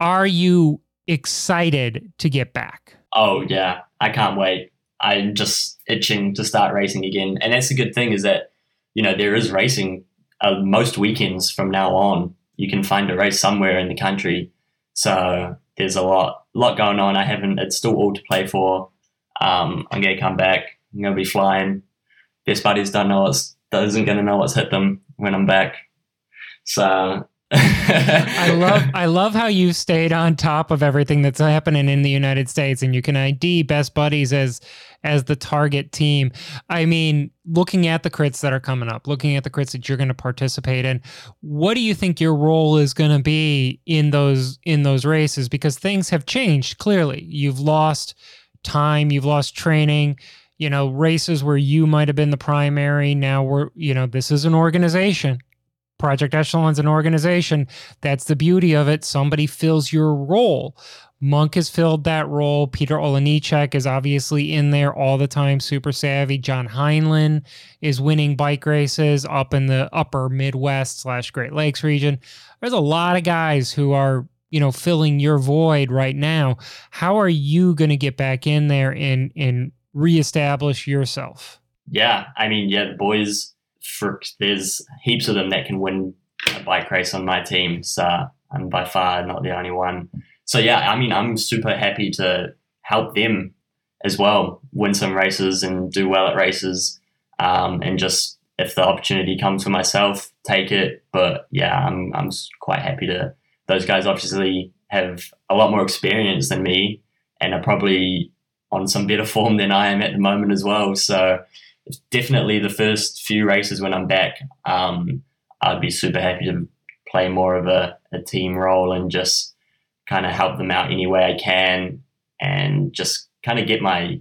Are you excited to get back? Oh yeah. I can't wait. I'm just itching to start racing again. And that's the good thing is that you know there is racing uh, most weekends from now on you can find a race somewhere in the country so there's a lot lot going on. I haven't. It's still all to play for. Um, I'm gonna come back. I'm gonna be flying. Best buddies don't know what's doesn't gonna know what's hit them when I'm back. So I love I love how you stayed on top of everything that's happening in the United States and you can ID best buddies as as the target team. I mean, looking at the crits that are coming up, looking at the crits that you're going to participate in, what do you think your role is going to be in those in those races because things have changed clearly. You've lost time, you've lost training, you know, races where you might have been the primary, now we're, you know, this is an organization Project Echelon's an organization. That's the beauty of it. Somebody fills your role. Monk has filled that role. Peter Olejniczak is obviously in there all the time, super savvy. John Heinlen is winning bike races up in the upper Midwest slash Great Lakes region. There's a lot of guys who are, you know, filling your void right now. How are you going to get back in there and and reestablish yourself? Yeah, I mean, yeah, the boys for there's heaps of them that can win a bike race on my team. So I'm by far not the only one. So yeah, I mean, I'm super happy to help them as well win some races and do well at races, um, and just if the opportunity comes for myself, take it. But yeah, I'm I'm quite happy to. Those guys obviously have a lot more experience than me, and are probably on some better form than I am at the moment as well. So definitely the first few races when I'm back, um, I'd be super happy to play more of a, a team role and just kind of help them out any way I can and just kind of get my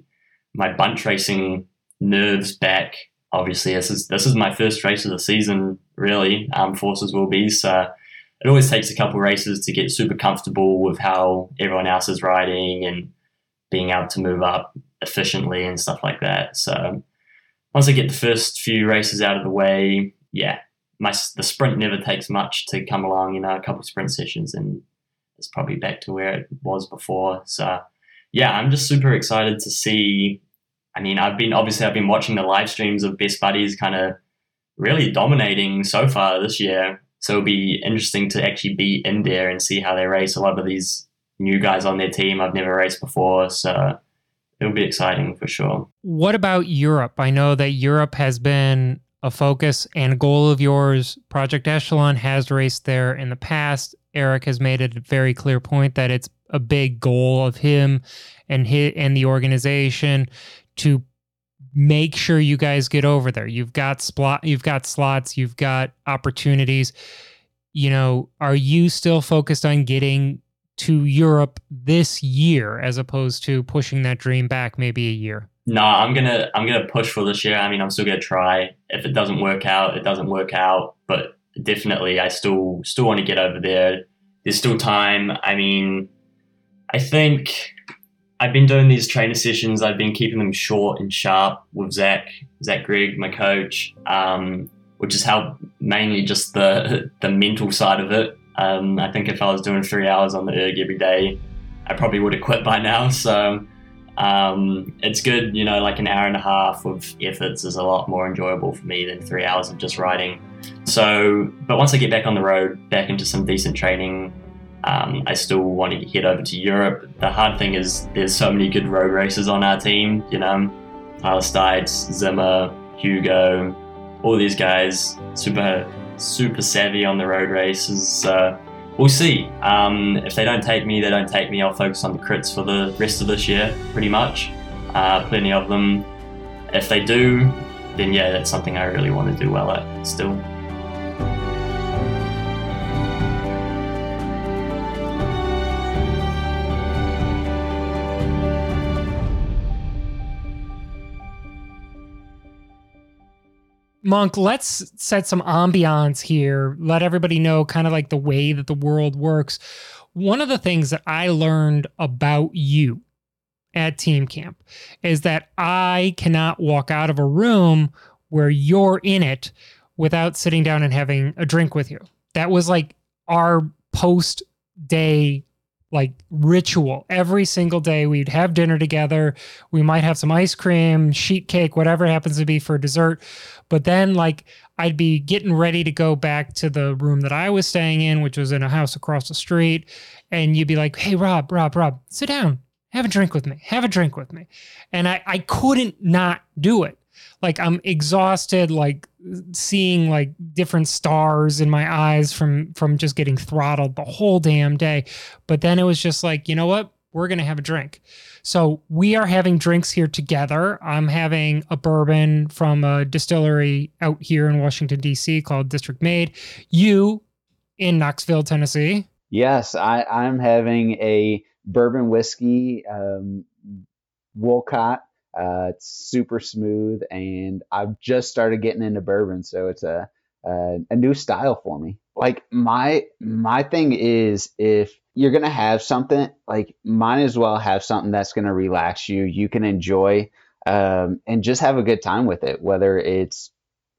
my bunch racing nerves back. Obviously, this is this is my first race of the season. Really, Armed Forces will be so. It always takes a couple races to get super comfortable with how everyone else is riding and being able to move up efficiently and stuff like that. So once I get the first few races out of the way, yeah, my the sprint never takes much to come along. You know, a couple sprint sessions and it's probably back to where it was before. So yeah, I'm just super excited to see. I mean, I've been obviously I've been watching the live streams of Best Buddies kind of really dominating so far this year. So it'll be interesting to actually be in there and see how they race. A lot of these new guys on their team I've never raced before. So it'll be exciting for sure. What about Europe? I know that Europe has been a focus and goal of yours. Project Echelon has raced there in the past. Eric has made it a very clear point that it's a big goal of him and his, and the organization to make sure you guys get over there. You've got slot, you've got slots, you've got opportunities. You know, are you still focused on getting to Europe this year as opposed to pushing that dream back maybe a year? No, I'm gonna I'm gonna push for this year. I mean, I'm still gonna try. If it doesn't work out, it doesn't work out. But definitely, I still still want to get over there. There's still time. I mean, I think I've been doing these trainer sessions. I've been keeping them short and sharp with Zach Zach Gregg, my coach, um, which has helped mainly just the the mental side of it. Um, I think if I was doing three hours on the erg every day, I probably would have quit by now. So um, it's good, you know, like an hour and a half of efforts is a lot more enjoyable for me than three hours of just riding. So, but once I get back on the road, back into some decent training, um, I still want to head over to Europe. The hard thing is there's so many good road races on our team, you know, Tyler Stites, Zimmer, Hugo, all these guys, super super savvy on the road races. Uh, we'll see. Um, if they don't take me, they don't take me. I'll focus on the crits for the rest of this year, pretty much. Uh, plenty of them. If they do, then yeah, that's something I really want to do well at still. Monk, let's set some ambiance here. Let everybody know kind of like the way that the world works. One of the things that I learned about you at team camp is that I cannot walk out of a room where you're in it without sitting down and having a drink with you. That was like our post day like ritual. Every single day we'd have dinner together. We might have some ice cream sheet cake whatever it happens to be for dessert. But then like i'd be getting ready to go back to the room that i was staying in which was in a house across the street. And you'd be like hey rob rob rob sit down. Have a drink with me. Have a drink with me. And i i couldn't not do it like i'm exhausted like seeing like different stars in my eyes from from just getting throttled the whole damn day. But then it was just like you know what? We're to have a drink. So we are having drinks here together. I'm having a bourbon from a distillery out here in washington d.c called district made. You in knoxville tennessee? Yes i i'm having a bourbon whiskey um wolcott uh, it's super smooth, and I've just started getting into bourbon, so it's a, a a new style for me. Like my my thing is if you're gonna have something, like might as well have something that's gonna relax you. You can enjoy um, and just have a good time with it. Whether it's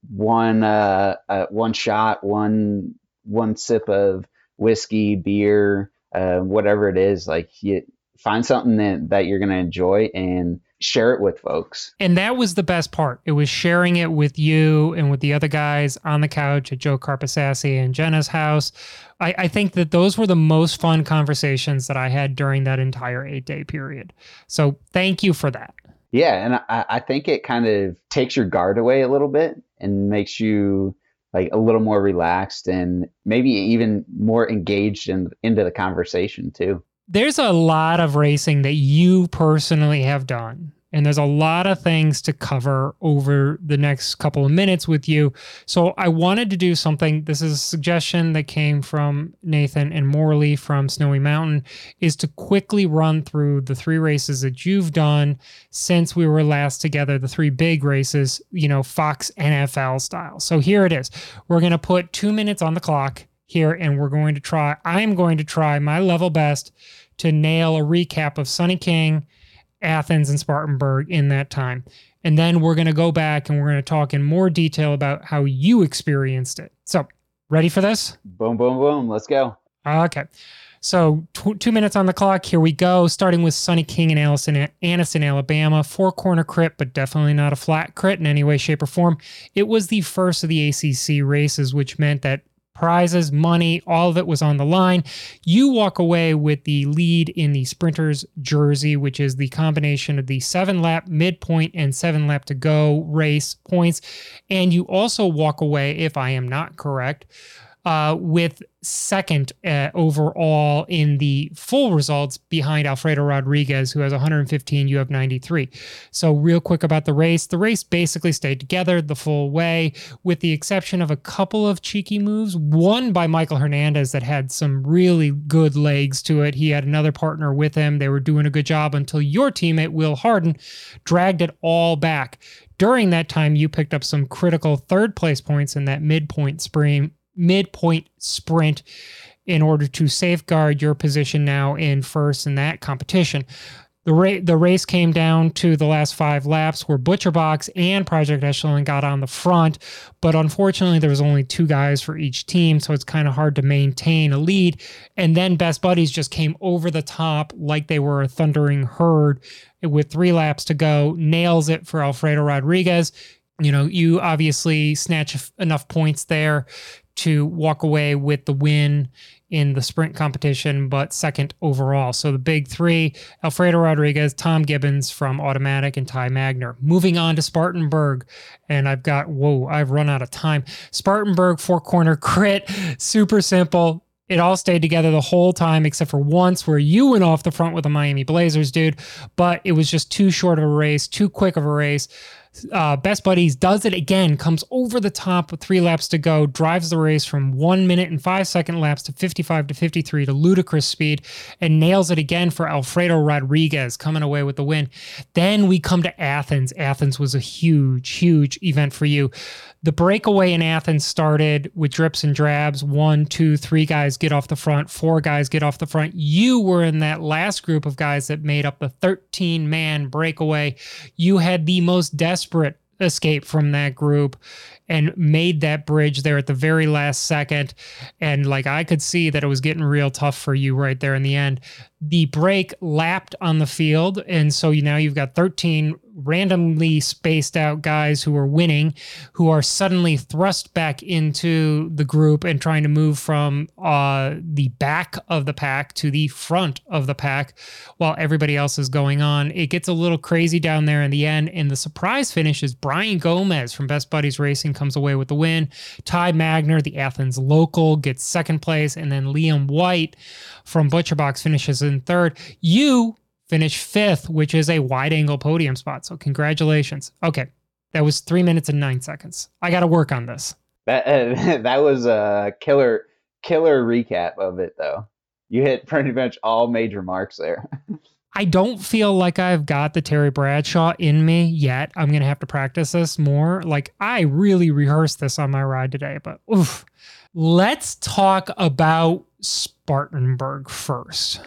one uh, uh, one shot, one one sip of whiskey, beer, uh, whatever it is, like you find something that, that you're gonna enjoy and share it with folks. And that was the best part. It was sharing it with you and with the other guys on the couch at Joe Carpasassi and Jenna's house. I, I think that those were the most fun conversations that I had during that entire eight day period. So thank you for that. Yeah. And I, I think it kind of takes your guard away a little bit and makes you like a little more relaxed and maybe even more engaged in, into the conversation too there's a lot of racing that you personally have done. And there's a lot of things to cover over the next couple of minutes with you. So I wanted to do something. This is a suggestion that came from Nathan and Morley from Snowy Mountain is to quickly run through the three races that you've done since we were last together, the three big races, you know, Fox NFL style. So here it is. We're going to put two minutes on the clock here and we're going to try, I'm going to try my level best to nail a recap of Sunny King, Athens, and Spartanburg in that time. And then we're going to go back and we're going to talk in more detail about how you experienced it. So, ready for this? Boom, boom, boom. Let's go. Okay. So, tw- two minutes on the clock. Here we go. Starting with Sunny King and Allison, Anniston, Alabama. Four corner crit, but definitely not a flat crit in any way, shape, or form. It was the first of the ACC races, which meant that prizes, money, all of it was on the line. You walk away with the lead in the sprinter's jersey, which is the combination of the seven lap midpoint and seven lap to go race points. And you also walk away, if I am not correct, uh, with second uh, overall in the full results behind Alfredo Rodriguez, who has 115, you have 93. So, real quick about the race the race basically stayed together the full way, with the exception of a couple of cheeky moves. One by Michael Hernandez that had some really good legs to it. He had another partner with him. They were doing a good job until your teammate, Will Harden, dragged it all back. During that time, you picked up some critical third place points in that midpoint sprint midpoint sprint in order to safeguard your position now in first in that competition. The, ra- the race came down to the last five laps where Butcherbox and Project Echelon got on the front, but unfortunately there was only two guys for each team, so it's kind of hard to maintain a lead. And then Best Buddies just came over the top like they were a thundering herd with three laps to go, nails it for Alfredo Rodriguez. You know, you obviously snatch enough points there to walk away with the win in the sprint competition, but second overall. So the big three Alfredo Rodriguez, Tom Gibbons from Automatic, and Ty Magner. Moving on to Spartanburg. And I've got, whoa, I've run out of time. Spartanburg, four corner crit, super simple. It all stayed together the whole time, except for once where you went off the front with the Miami Blazers, dude. But it was just too short of a race, too quick of a race. Uh, Best Buddies does it again, comes over the top with three laps to go, drives the race from one minute and five second laps to 55 to 53 to ludicrous speed, and nails it again for Alfredo Rodriguez coming away with the win. Then we come to Athens. Athens was a huge, huge event for you. The breakaway in Athens started with drips and drabs. One, two, three guys get off the front, four guys get off the front. You were in that last group of guys that made up the 13 man breakaway. You had the most desperate escape from that group and made that bridge there at the very last second. And like I could see that it was getting real tough for you right there in the end. The break lapped on the field. And so you now you've got 13 randomly spaced out guys who are winning, who are suddenly thrust back into the group and trying to move from uh, the back of the pack to the front of the pack while everybody else is going on. It gets a little crazy down there in the end. And the surprise finish is Brian Gomez from Best Buddies Racing comes away with the win. Ty Magner, the Athens local, gets second place. And then Liam White from Butcherbox finishes in third. You finish fifth, which is a wide angle podium spot. So congratulations. Okay. That was three minutes and nine seconds. I got to work on this. That uh, that was a killer killer recap of it though. You hit pretty much all major marks there. I don't feel like I've got the Terry Bradshaw in me yet. I'm gonna have to practice this more. Like I really rehearsed this on my ride today, but oof. Let's talk about Spartanburg first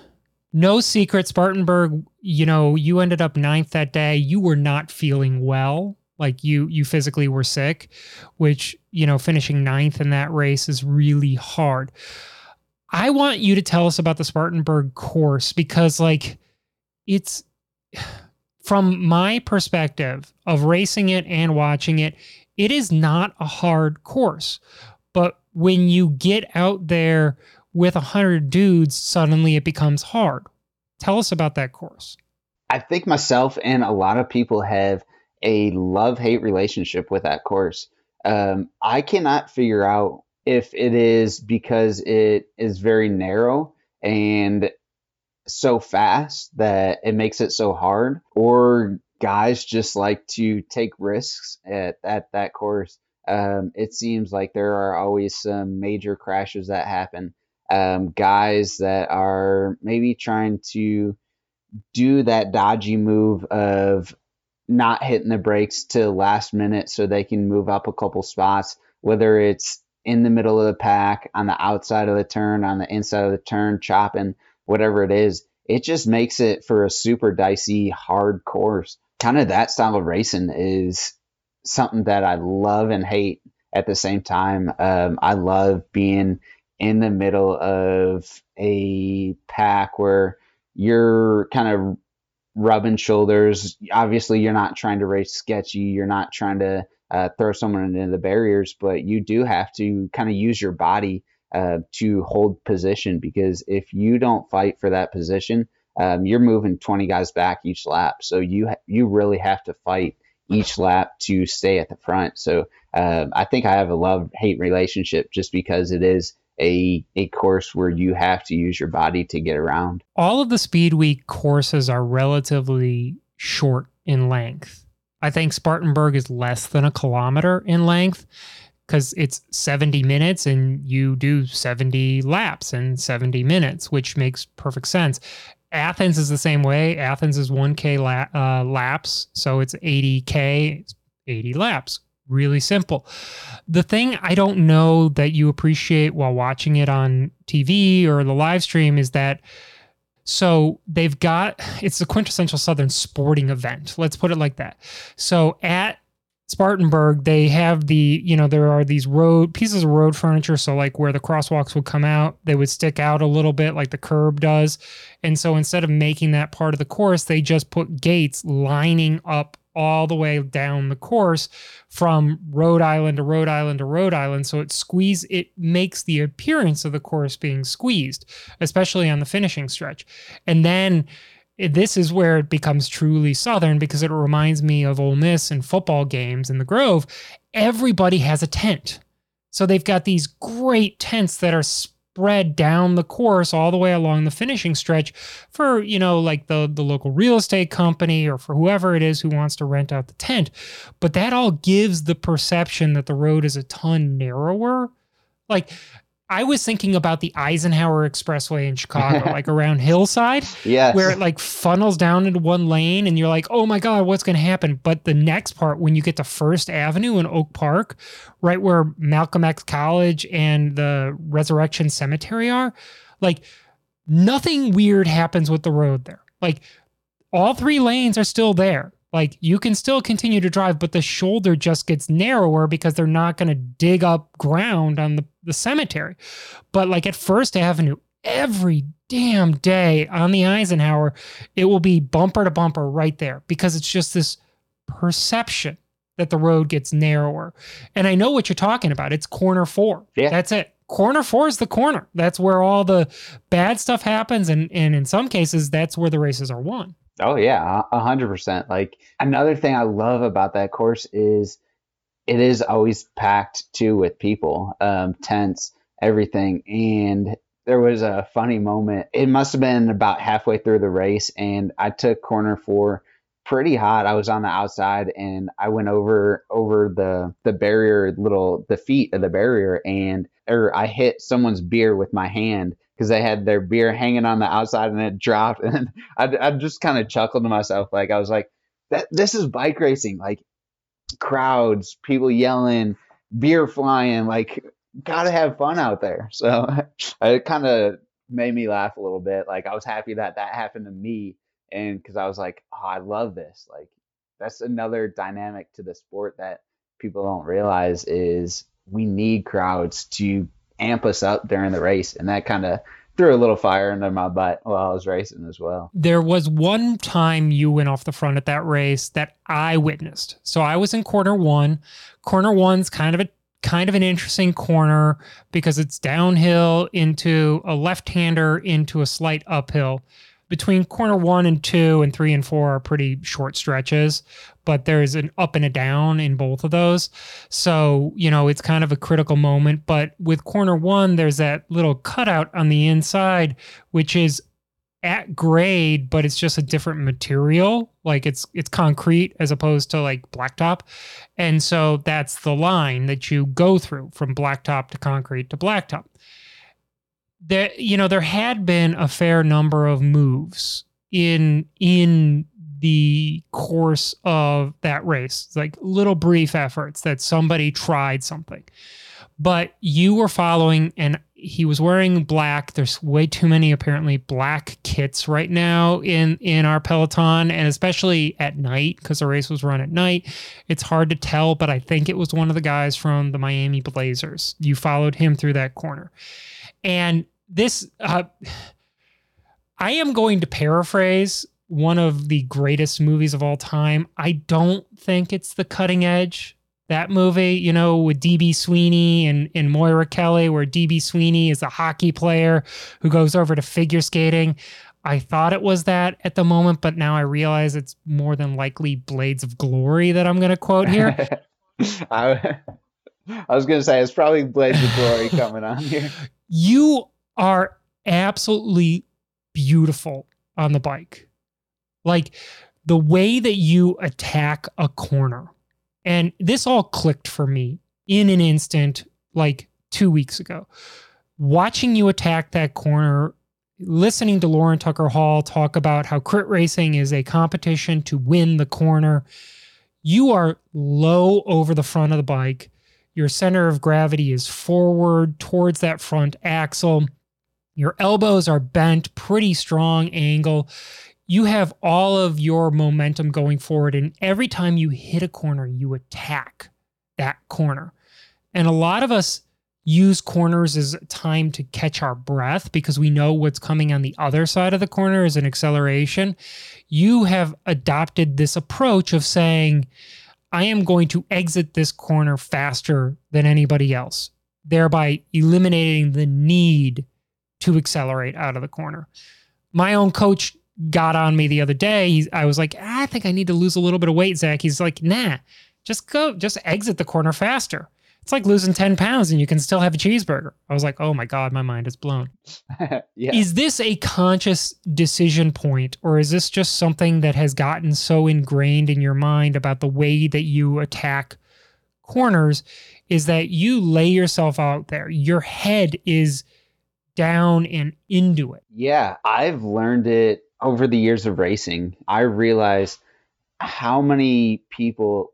no secret, Spartanburg, you know, you ended up ninth that day. You were not feeling well. Like you you physically were sick, which, you know, finishing ninth in that race is really hard. I want you to tell us about the Spartanburg course because like it's from my perspective of racing it and watching it, it is not a hard course. But when you get out there with a hundred dudes, suddenly it becomes hard. Tell us about that course. I think myself and a lot of people have a love hate relationship with that course. Um, I cannot figure out if it is because it is very narrow and so fast that it makes it so hard, or guys just like to take risks at, at that course. Um, it seems like there are always some major crashes that happen um, guys that are maybe trying to do that dodgy move of not hitting the brakes to last minute so they can move up a couple spots, whether it's in the middle of the pack, on the outside of the turn, on the inside of the turn, chopping, whatever it is. It just makes it for a super dicey, hard course. Kind of that style of racing is something that I love and hate at the same time. Um, I love being in the middle of a pack where you're kind of rubbing shoulders. Obviously, you're not trying to race sketchy. You're not trying to uh, throw someone into the barriers, but you do have to kind of use your body uh, to hold position because if you don't fight for that position, um, you're moving 20 guys back each lap. So you ha- you really have to fight each lap to stay at the front. So um, I think I have a love hate relationship just because it is a a course where you have to use your body to get around. All of the speed week courses are relatively short in length. I think Spartanburg is less than a kilometer in length because it's 70 minutes and you do 70 laps in 70 minutes, which makes perfect sense. Athens is the same way. Athens is 1K la- uh, laps, so it's 80K, 80 laps really simple. The thing I don't know that you appreciate while watching it on TV or the live stream is that so they've got it's the quintessential Southern sporting event. Let's put it like that. So at Spartanburg, they have the, you know, there are these road pieces of road furniture. So, like where the crosswalks would come out, they would stick out a little bit like the curb does. And so instead of making that part of the course, they just put gates lining up all the way down the course from road island to road island to road island. So it squeeze it makes the appearance of the course being squeezed, especially on the finishing stretch. And then this is where it becomes truly Southern because it reminds me of Ole Miss and football games in the Grove. Everybody has a tent. So they've got these great tents that are spread down the course all the way along the finishing stretch for, you know, like the the local real estate company or for whoever it is who wants to rent out the tent. But that all gives the perception that the road is a ton narrower. Like I was thinking about the Eisenhower Expressway in Chicago, like around Hillside, Yes. where it like funnels down into one lane and you're like, oh my God, what's going to happen? But the next part, when you get to First Avenue in Oak Park, right where Malcolm X College and the Resurrection Cemetery are, like nothing weird happens with the road there. Like all three lanes are still there. Like you can still continue to drive, but the shoulder just gets narrower because they're not going to dig up ground on the, the cemetery. But like at First Avenue, every damn day on the Eisenhower, it will be bumper to bumper right there because it's just this perception that the road gets narrower. And I know what you're talking about. It's corner four. Yeah. That's it. Corner four is the corner. That's where all the bad stuff happens. And, and in some cases, that's where the races are won. Oh yeah, a hundred percent. Like another thing I love about that course is it is always packed too with people, um, tents, everything. And there was a funny moment. It must have been about halfway through the race, and I took corner four pretty hot. I was on the outside, and I went over over the the barrier, little the feet of the barrier, and or I hit someone's beer with my hand because they had their beer hanging on the outside, and it dropped, and I, I just kind of chuckled to myself. Like I was like, that this is bike racing. Like crowds, people yelling, beer flying. Like gotta have fun out there. So it kind of made me laugh a little bit. Like I was happy that that happened to me, and because I was like, oh, I love this. Like that's another dynamic to the sport that people don't realize is we need crowds to amp us up during the race, and that kind of threw a little fire under my butt while I was racing as well. There was one time you went off the front at that race that I witnessed. So I was in corner one. Corner one's kind of a kind of an interesting corner because it's downhill into a left-hander into a slight uphill. Between corner one and two and three and four are pretty short stretches, but there's an up and a down in both of those. So, you know, it's kind of a critical moment. But with corner one, there's that little cutout on the inside, which is at grade, but it's just a different material. Like it's it's concrete as opposed to like blacktop. And so that's the line that you go through from blacktop to concrete to blacktop. There, you know, there had been a fair number of moves in in the course of that race, like little brief efforts that somebody tried something. But you were following and he was wearing black. There's way too many apparently black kits right now in in our peloton, and especially at night because the race was run at night. It's hard to tell, but I think it was one of the guys from the Miami Blazers. You followed him through that corner, and this. Uh, I am going to paraphrase one of the greatest movies of all time. I don't think it's The Cutting Edge that movie, you know, with DB Sweeney and, and Moira Kelly, where DB Sweeney is a hockey player who goes over to figure skating. I thought it was that at the moment, but now I realize it's more than likely Blades of Glory that I'm going to quote here. I, I was gonna say it's probably Blades of Glory coming on here. you are absolutely beautiful on the bike. Like the way that you attack a corner. And this all clicked for me in an instant, like two weeks ago. Watching you attack that corner, listening to Lauren Tucker Hall talk about how crit racing is a competition to win the corner. You are low over the front of the bike. Your center of gravity is forward towards that front axle. Your elbows are bent, pretty strong angle you have all of your momentum going forward. And every time you hit a corner, you attack that corner. And a lot of us use corners as time to catch our breath because we know what's coming on the other side of the corner is an acceleration. You have adopted this approach of saying, I am going to exit this corner faster than anybody else, thereby eliminating the need to accelerate out of the corner. My own coach got on me the other day. He's, I was like, ah, I think I need to lose a little bit of weight, Zach. He's like, nah, just go, just exit the corner faster. it's like losing 10 pounds and you can still have a cheeseburger. I was like, oh my God, my mind is blown. yeah. Is this a conscious decision point, or is this just something that has gotten so ingrained in your mind about the way that you attack corners? Is that you lay yourself out there, your head is down and into it. Yeah, I've learned it over the years of racing. I realized how many people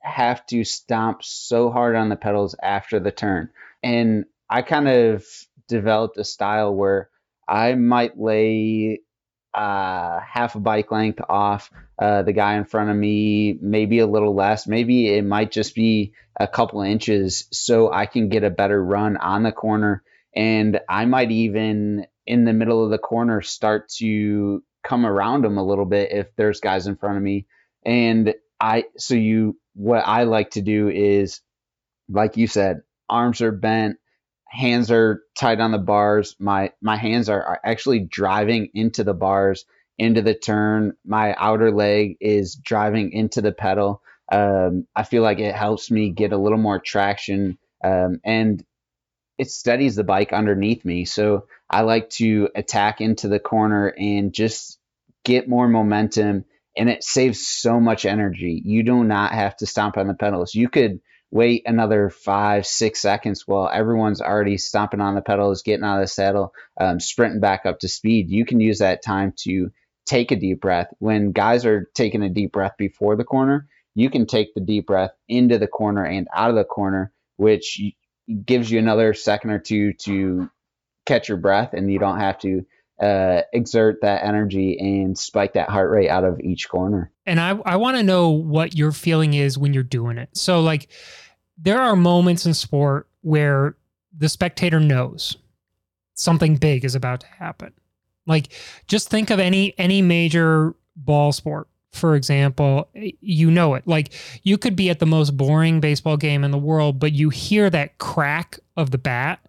have to stomp so hard on the pedals after the turn. And I kind of developed a style where I might lay uh, half a bike length off uh, the guy in front of me, maybe a little less. Maybe it might just be a couple inches so I can get a better run on the corner. And I might even, in the middle of the corner, start to come around them a little bit if there's guys in front of me. And I, so you, what I like to do is, like you said, arms are bent, hands are tight on the bars. My my hands are, are actually driving into the bars, into the turn. My outer leg is driving into the pedal. Um, I feel like it helps me get a little more traction, um, and it steadies the bike underneath me. So I like to attack into the corner and just get more momentum and it saves so much energy. You do not have to stomp on the pedals. You could wait another five, six seconds while everyone's already stomping on the pedals, getting out of the saddle, um, sprinting back up to speed. You can use that time to take a deep breath. When guys are taking a deep breath before the corner, you can take the deep breath into the corner and out of the corner, which gives you another second or two to catch your breath and you don't have to uh, exert that energy and spike that heart rate out of each corner. And I, I want to know what your feeling is when you're doing it. So, like, there are moments in sport where the spectator knows something big is about to happen. Like, just think of any any major ball sport, for example. You know it. Like, you could be at the most boring baseball game in the world, but you hear that crack of the bat,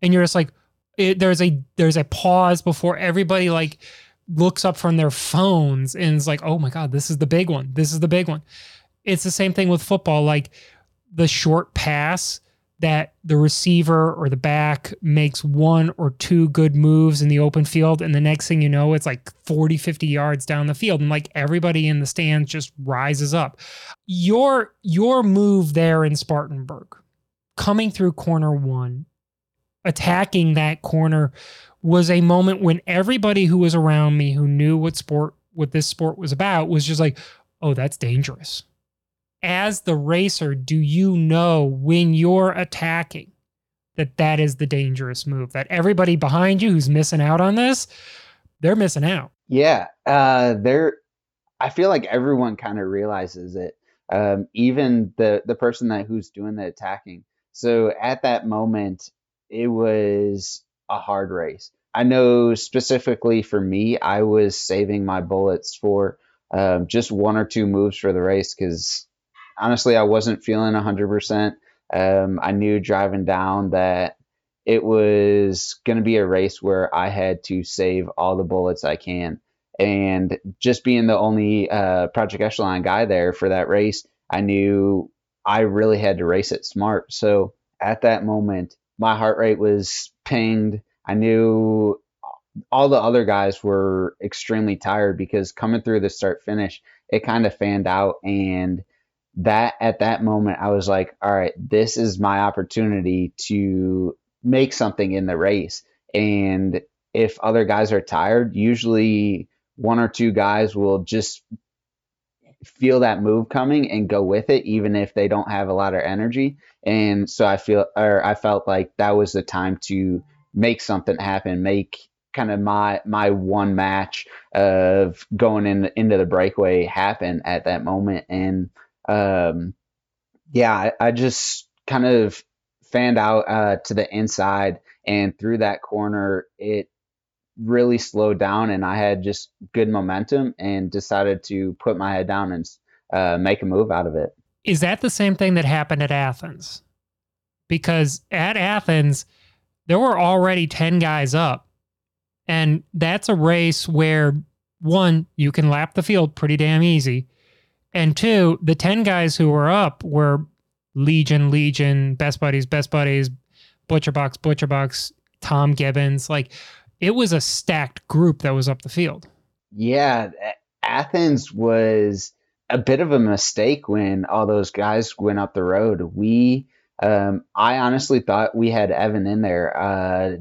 and you're just like, it, there's a there's a pause before everybody like looks up from their phones and is like, oh my god, this is the big one. This is the big one. It's the same thing with football. Like the short pass that the receiver or the back makes one or two good moves in the open field and the next thing you know it's like 40 50 yards down the field and like everybody in the stands just rises up your your move there in Spartanburg coming through corner 1 attacking that corner was a moment when everybody who was around me who knew what sport what this sport was about was just like oh that's dangerous. As the racer do you know when you're attacking that that is the dangerous move that everybody behind you who's missing out on this they're missing out? Yeah uh they're i feel like everyone kind of realizes it um even the the person that who's doing the attacking. So at that moment it was a hard race. I know specifically for me, I was saving my bullets for um, just one or two moves for the race because honestly, I wasn't feeling 100%. Um, I knew driving down that it was going to be a race where I had to save all the bullets I can. And just being the only uh, Project Echelon guy there for that race, I knew I really had to race it smart. So at that moment, my heart rate was pinged. I knew all the other guys were extremely tired because coming through the start finish, it kind of fanned out. And that at that moment, I was like, all right, this is my opportunity to make something in the race. And if other guys are tired, usually one or two guys will just feel that move coming and go with it, even if they don't have a lot of energy. And so I feel, or I felt like that was the time to make something happen, make kind of my my one match of going in into the breakaway happen at that moment. And um, yeah, I, I just kind of fanned out uh, to the inside and through that corner, it really slowed down and I had just good momentum and decided to put my head down and uh, make a move out of it. Is that the same thing that happened at Athens? Because at Athens, there were already 10 guys up. And that's a race where, one, you can lap the field pretty damn easy. And two, the 10 guys who were up were Legion, Legion, Best Buddies, Best Buddies, Butcher Box, Butcher Box, Tom Gibbons. Like it was a stacked group that was up the field. Yeah, Athens was a bit of a mistake when all those guys went up the road. We, um, I honestly thought we had Evan in there. Uh,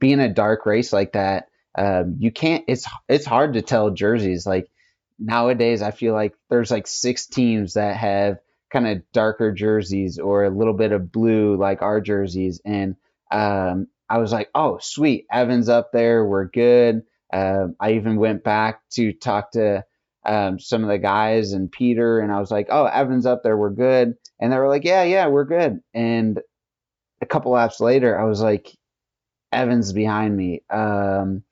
being a dark race like that, um, you can't. It's it's hard to tell jerseys. Like nowadays, I feel like there's like six teams that have kind of darker jerseys or a little bit of blue like our jerseys, and um, I was like, oh sweet, Evans up there, we're good. Um, I even went back to talk to um, some of the guys and Peter, and I was like, "Oh, Evans up there, we're good." And they were like, "Yeah, yeah, we're good." And a couple laps later, I was like, "Evans behind me. Um,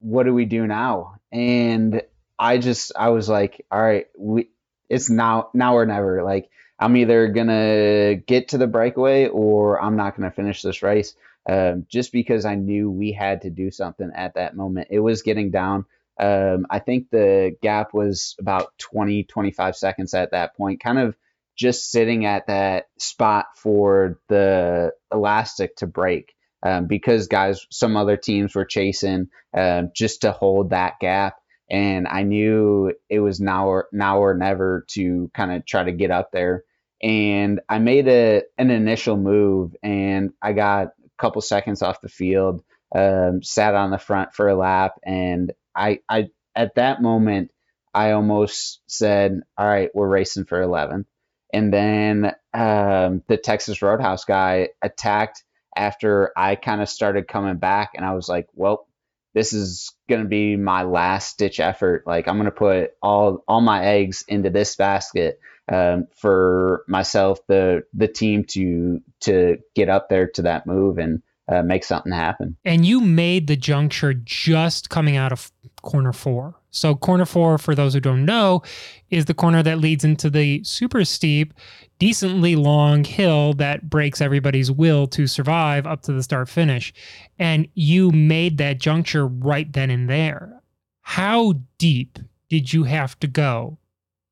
what do we do now?" And I just, I was like, "All right, we, it's now, now or never." Like, I'm either gonna get to the breakaway or I'm not gonna finish this race. Um, just because I knew we had to do something at that moment. It was getting down. Um, I think the gap was about 20, 25 seconds at that point, kind of just sitting at that spot for the elastic to break. Um, because guys, some other teams were chasing um, just to hold that gap, and I knew it was now or now or never to kind of try to get up there. And I made a an initial move, and I got a couple seconds off the field, um, sat on the front for a lap, and I, I at that moment I almost said, "All right, we're racing for 11." And then um, the Texas Roadhouse guy attacked after I kind of started coming back, and I was like, "Well, this is going to be my last ditch effort. Like I'm going to put all all my eggs into this basket." um, for myself, the the team to to get up there to that move and uh, make something happen. And you made the juncture just coming out of corner four. So corner four, for those who don't know, is the corner that leads into the super steep, decently long hill that breaks everybody's will to survive up to the start finish. And you made that juncture right then and there. How deep did you have to go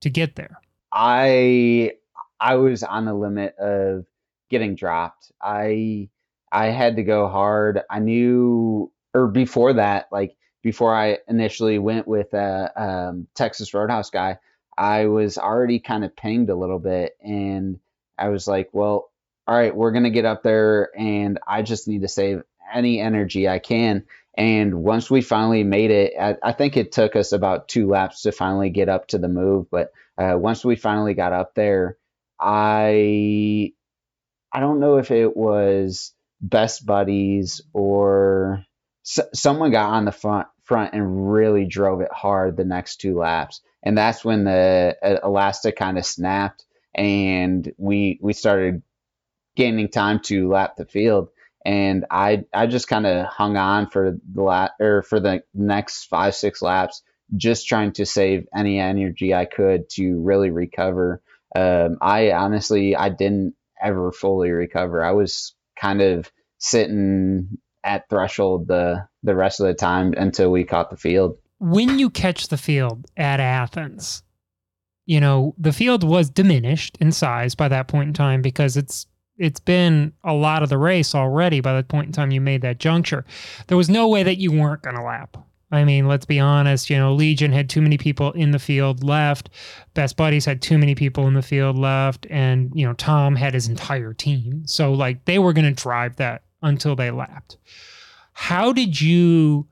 to get there? I I was on the limit of getting dropped. I I had to go hard. I knew, or before that, like before I initially went with a um, Texas Roadhouse guy, I was already kind of pinged a little bit, and I was like, well, all right, we're gonna get up there, and I just need to save any energy I can. And once we finally made it, I, I, think it took us about two laps to finally get up to the move. But uh, once we finally got up there, I I don't know if it was best buddies or s- someone got on the front front and really drove it hard the next two laps, and that's when the uh, elastic kind of snapped and we we started gaining time to lap the field and I I just kind of hung on for the lat or for the next five six laps, just trying to save any energy I could to really recover. Um, I honestly I didn't ever fully recover. I was kind of sitting at threshold the the rest of the time until we caught the field. When you catch the field at Athens, you know the field was diminished in size by that point in time because it's it's been a lot of the race already by the point in time you made that juncture. There was no way that you weren't going to lap. I mean, let's be honest, you know, Legion had too many people in the field left. Best Buddies had too many people in the field left. And, you know, Tom had his entire team. So, like, they were going to drive that until they lapped. How did you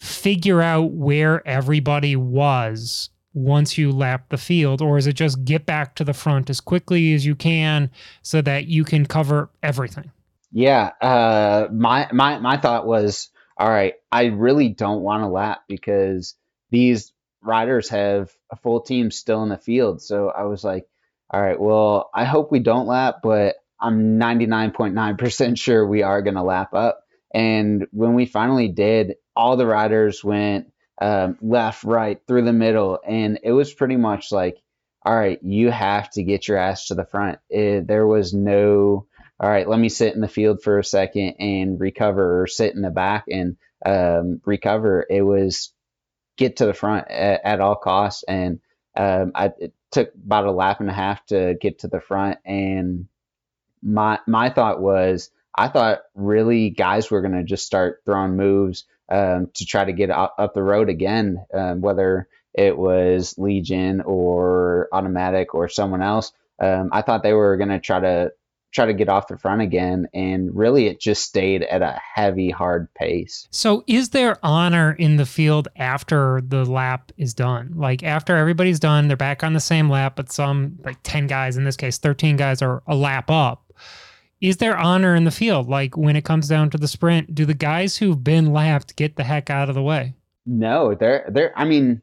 figure out where everybody was once you lap the field or is it just get back to the front as quickly as you can so that you can cover everything yeah uh, my my my thought was all right i really don't want to lap because these riders have a full team still in the field so i was like all right well i hope we don't lap but i'm 99.9% sure we are going to lap up and when we finally did all the riders went um, left, right, through the middle, and it was pretty much like, all right, you have to get your ass to the front. It, there was no, all right, let me sit in the field for a second and recover, or sit in the back and um, recover. It was get to the front at, at all costs, and Um, I, it took about a lap and a half to get to the front, and my my thought was I thought really guys were going to just start throwing moves um, to try to get up, up the road again, um, whether it was Legion or Automatic or someone else. Um, I thought they were going to try to try to get off the front again, and really it just stayed at a heavy, hard pace. So, is there honor in the field after the lap is done? Like after everybody's done, they're back on the same lap, but some like ten guys in this case, thirteen guys are a lap up is there honor in the field? Like when it comes down to the sprint, do the guys who've been lapped get the heck out of the way? No, they're they're I mean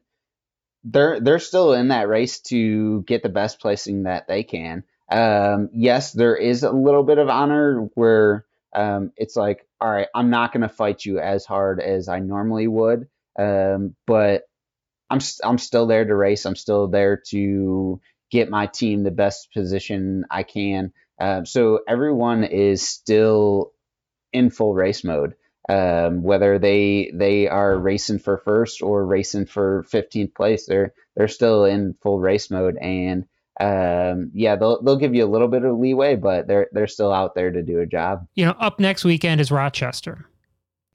they're they're still in that race to get the best placing that they can. Um, yes, there is a little bit of honor where um, it's like, all right, I'm not going to fight you as hard as I normally would, um, but I'm I'm still there to race. I'm still there to get my team the best position I can. Um, so everyone is still in full race mode. Um, whether they they are racing for first or racing for 15th place, they're they're still in full race mode, and um, yeah, they'll they'll give you a little bit of leeway, but they're they're still out there to do a job. You know, up next weekend is Rochester.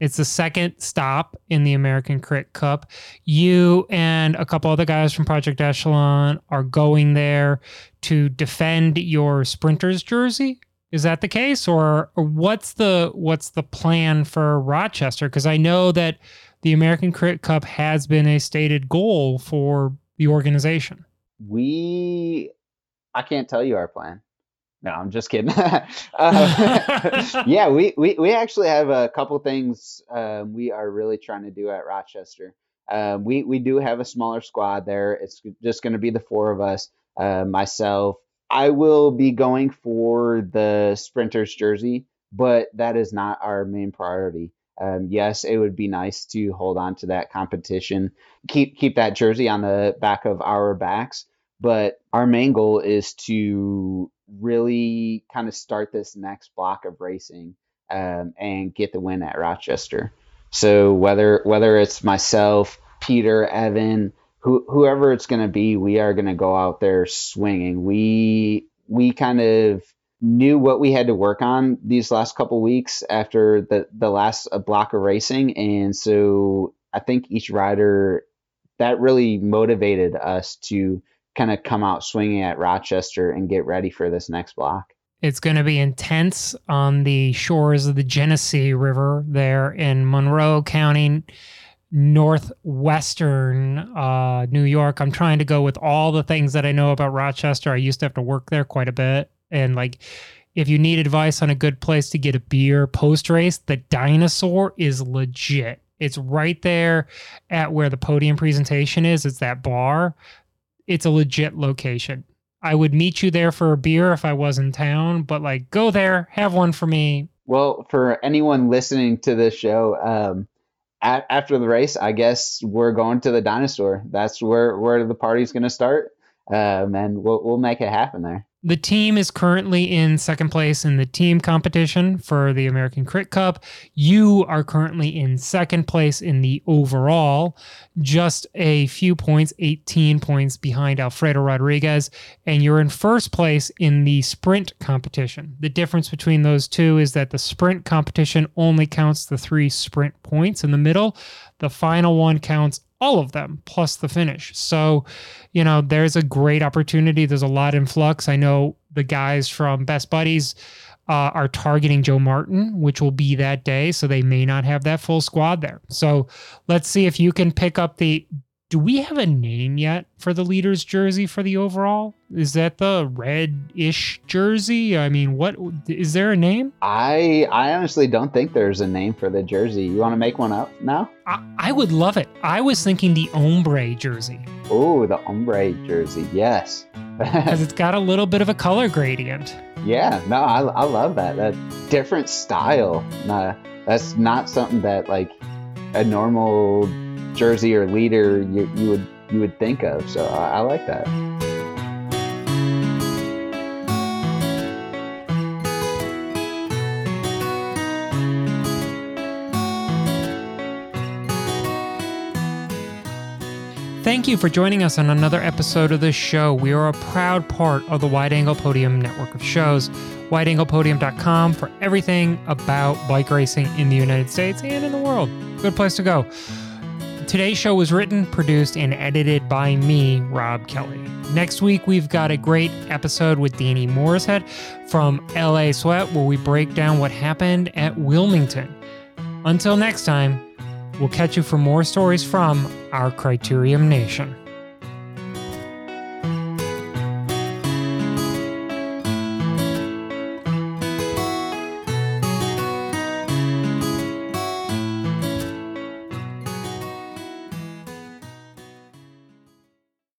It's the second stop in the American Crit Cup. You and a couple other guys from Project Echelon are going there to defend your sprinter's jersey. Is that the case, or, or what's the what's the plan for Rochester? Because I know that the American Crit Cup has been a stated goal for the organization. We, I can't tell you our plan. No, I'm just kidding. uh, yeah, we, we, we actually have a couple things um, we are really trying to do at Rochester. Um, we, we do have a smaller squad there. It's just going to be the four of us, uh, myself. I will be going for the sprinter's jersey, but that is not our main priority. Um, yes, it would be nice to hold on to that competition, keep keep that jersey on the back of our backs. But our main goal is to really kind of start this next block of racing um, and get the win at Rochester. So whether whether it's myself, Peter, Evan, who, whoever it's going to be, we are going to go out there swinging. We we kind of knew what we had to work on these last couple weeks after the the last block of racing, and so I think each rider that really motivated us to kind of come out swinging at Rochester and get ready for this next block. It's going to be intense on the shores of the Genesee River there in Monroe County, northwestern uh, New York. I'm trying to go with all the things that I know about Rochester. I used to have to work there quite a bit. And like, if you need advice on a good place to get a beer post race, the dinosaur is legit. It's right there at where the podium presentation is. It's that bar it's a legit location. I would meet you there for a beer if I was in town, but like go there, have one for me. Well, for anyone listening to this show, um, a- after the race, I guess we're going to the dinosaur. That's where where the party's going to start, um, and we'll we'll make it happen there. The team is currently in second place in the team competition for the American Crit Cup. You are currently in second place in the overall, just a few points, 18 points behind Alfredo Rodriguez. And you're in first place in the sprint competition. The difference between those two is that the sprint competition only counts the three sprint points in the middle. The final one counts all of them plus the finish. So, you know, there's a great opportunity. There's a lot in flux. I know the guys from Best Buddies uh, are targeting Joe Martin, which will be that day. So they may not have that full squad there. So let's see if you can pick up the do we have a name yet for the leader's jersey for the overall? Is that the red-ish jersey? I mean, what is there a name? I I honestly don't think there's a name for the jersey. You want to make one up now? I, I would love it. I was thinking the ombre jersey. Oh, the ombre jersey. Yes. Because it's got a little bit of a color gradient. Yeah, no, I, I love that. That different style. Nah, that's not something that like a normal jersey or leader you, you would you would think of. So I, I like that. thank you for joining us on another episode of this show. We are a proud part of the Wide Angle Podium network of shows. WideAnglePodium.com for everything about bike racing in the United States and in the world. Good place to go. Today's show was written, produced, and edited by me, Rob Kelly. Next week, we've got a great episode with Danny Morrishead from LA Sweat, where we break down what happened at Wilmington. Until next time, we'll catch you for more stories from our Criterium Nation.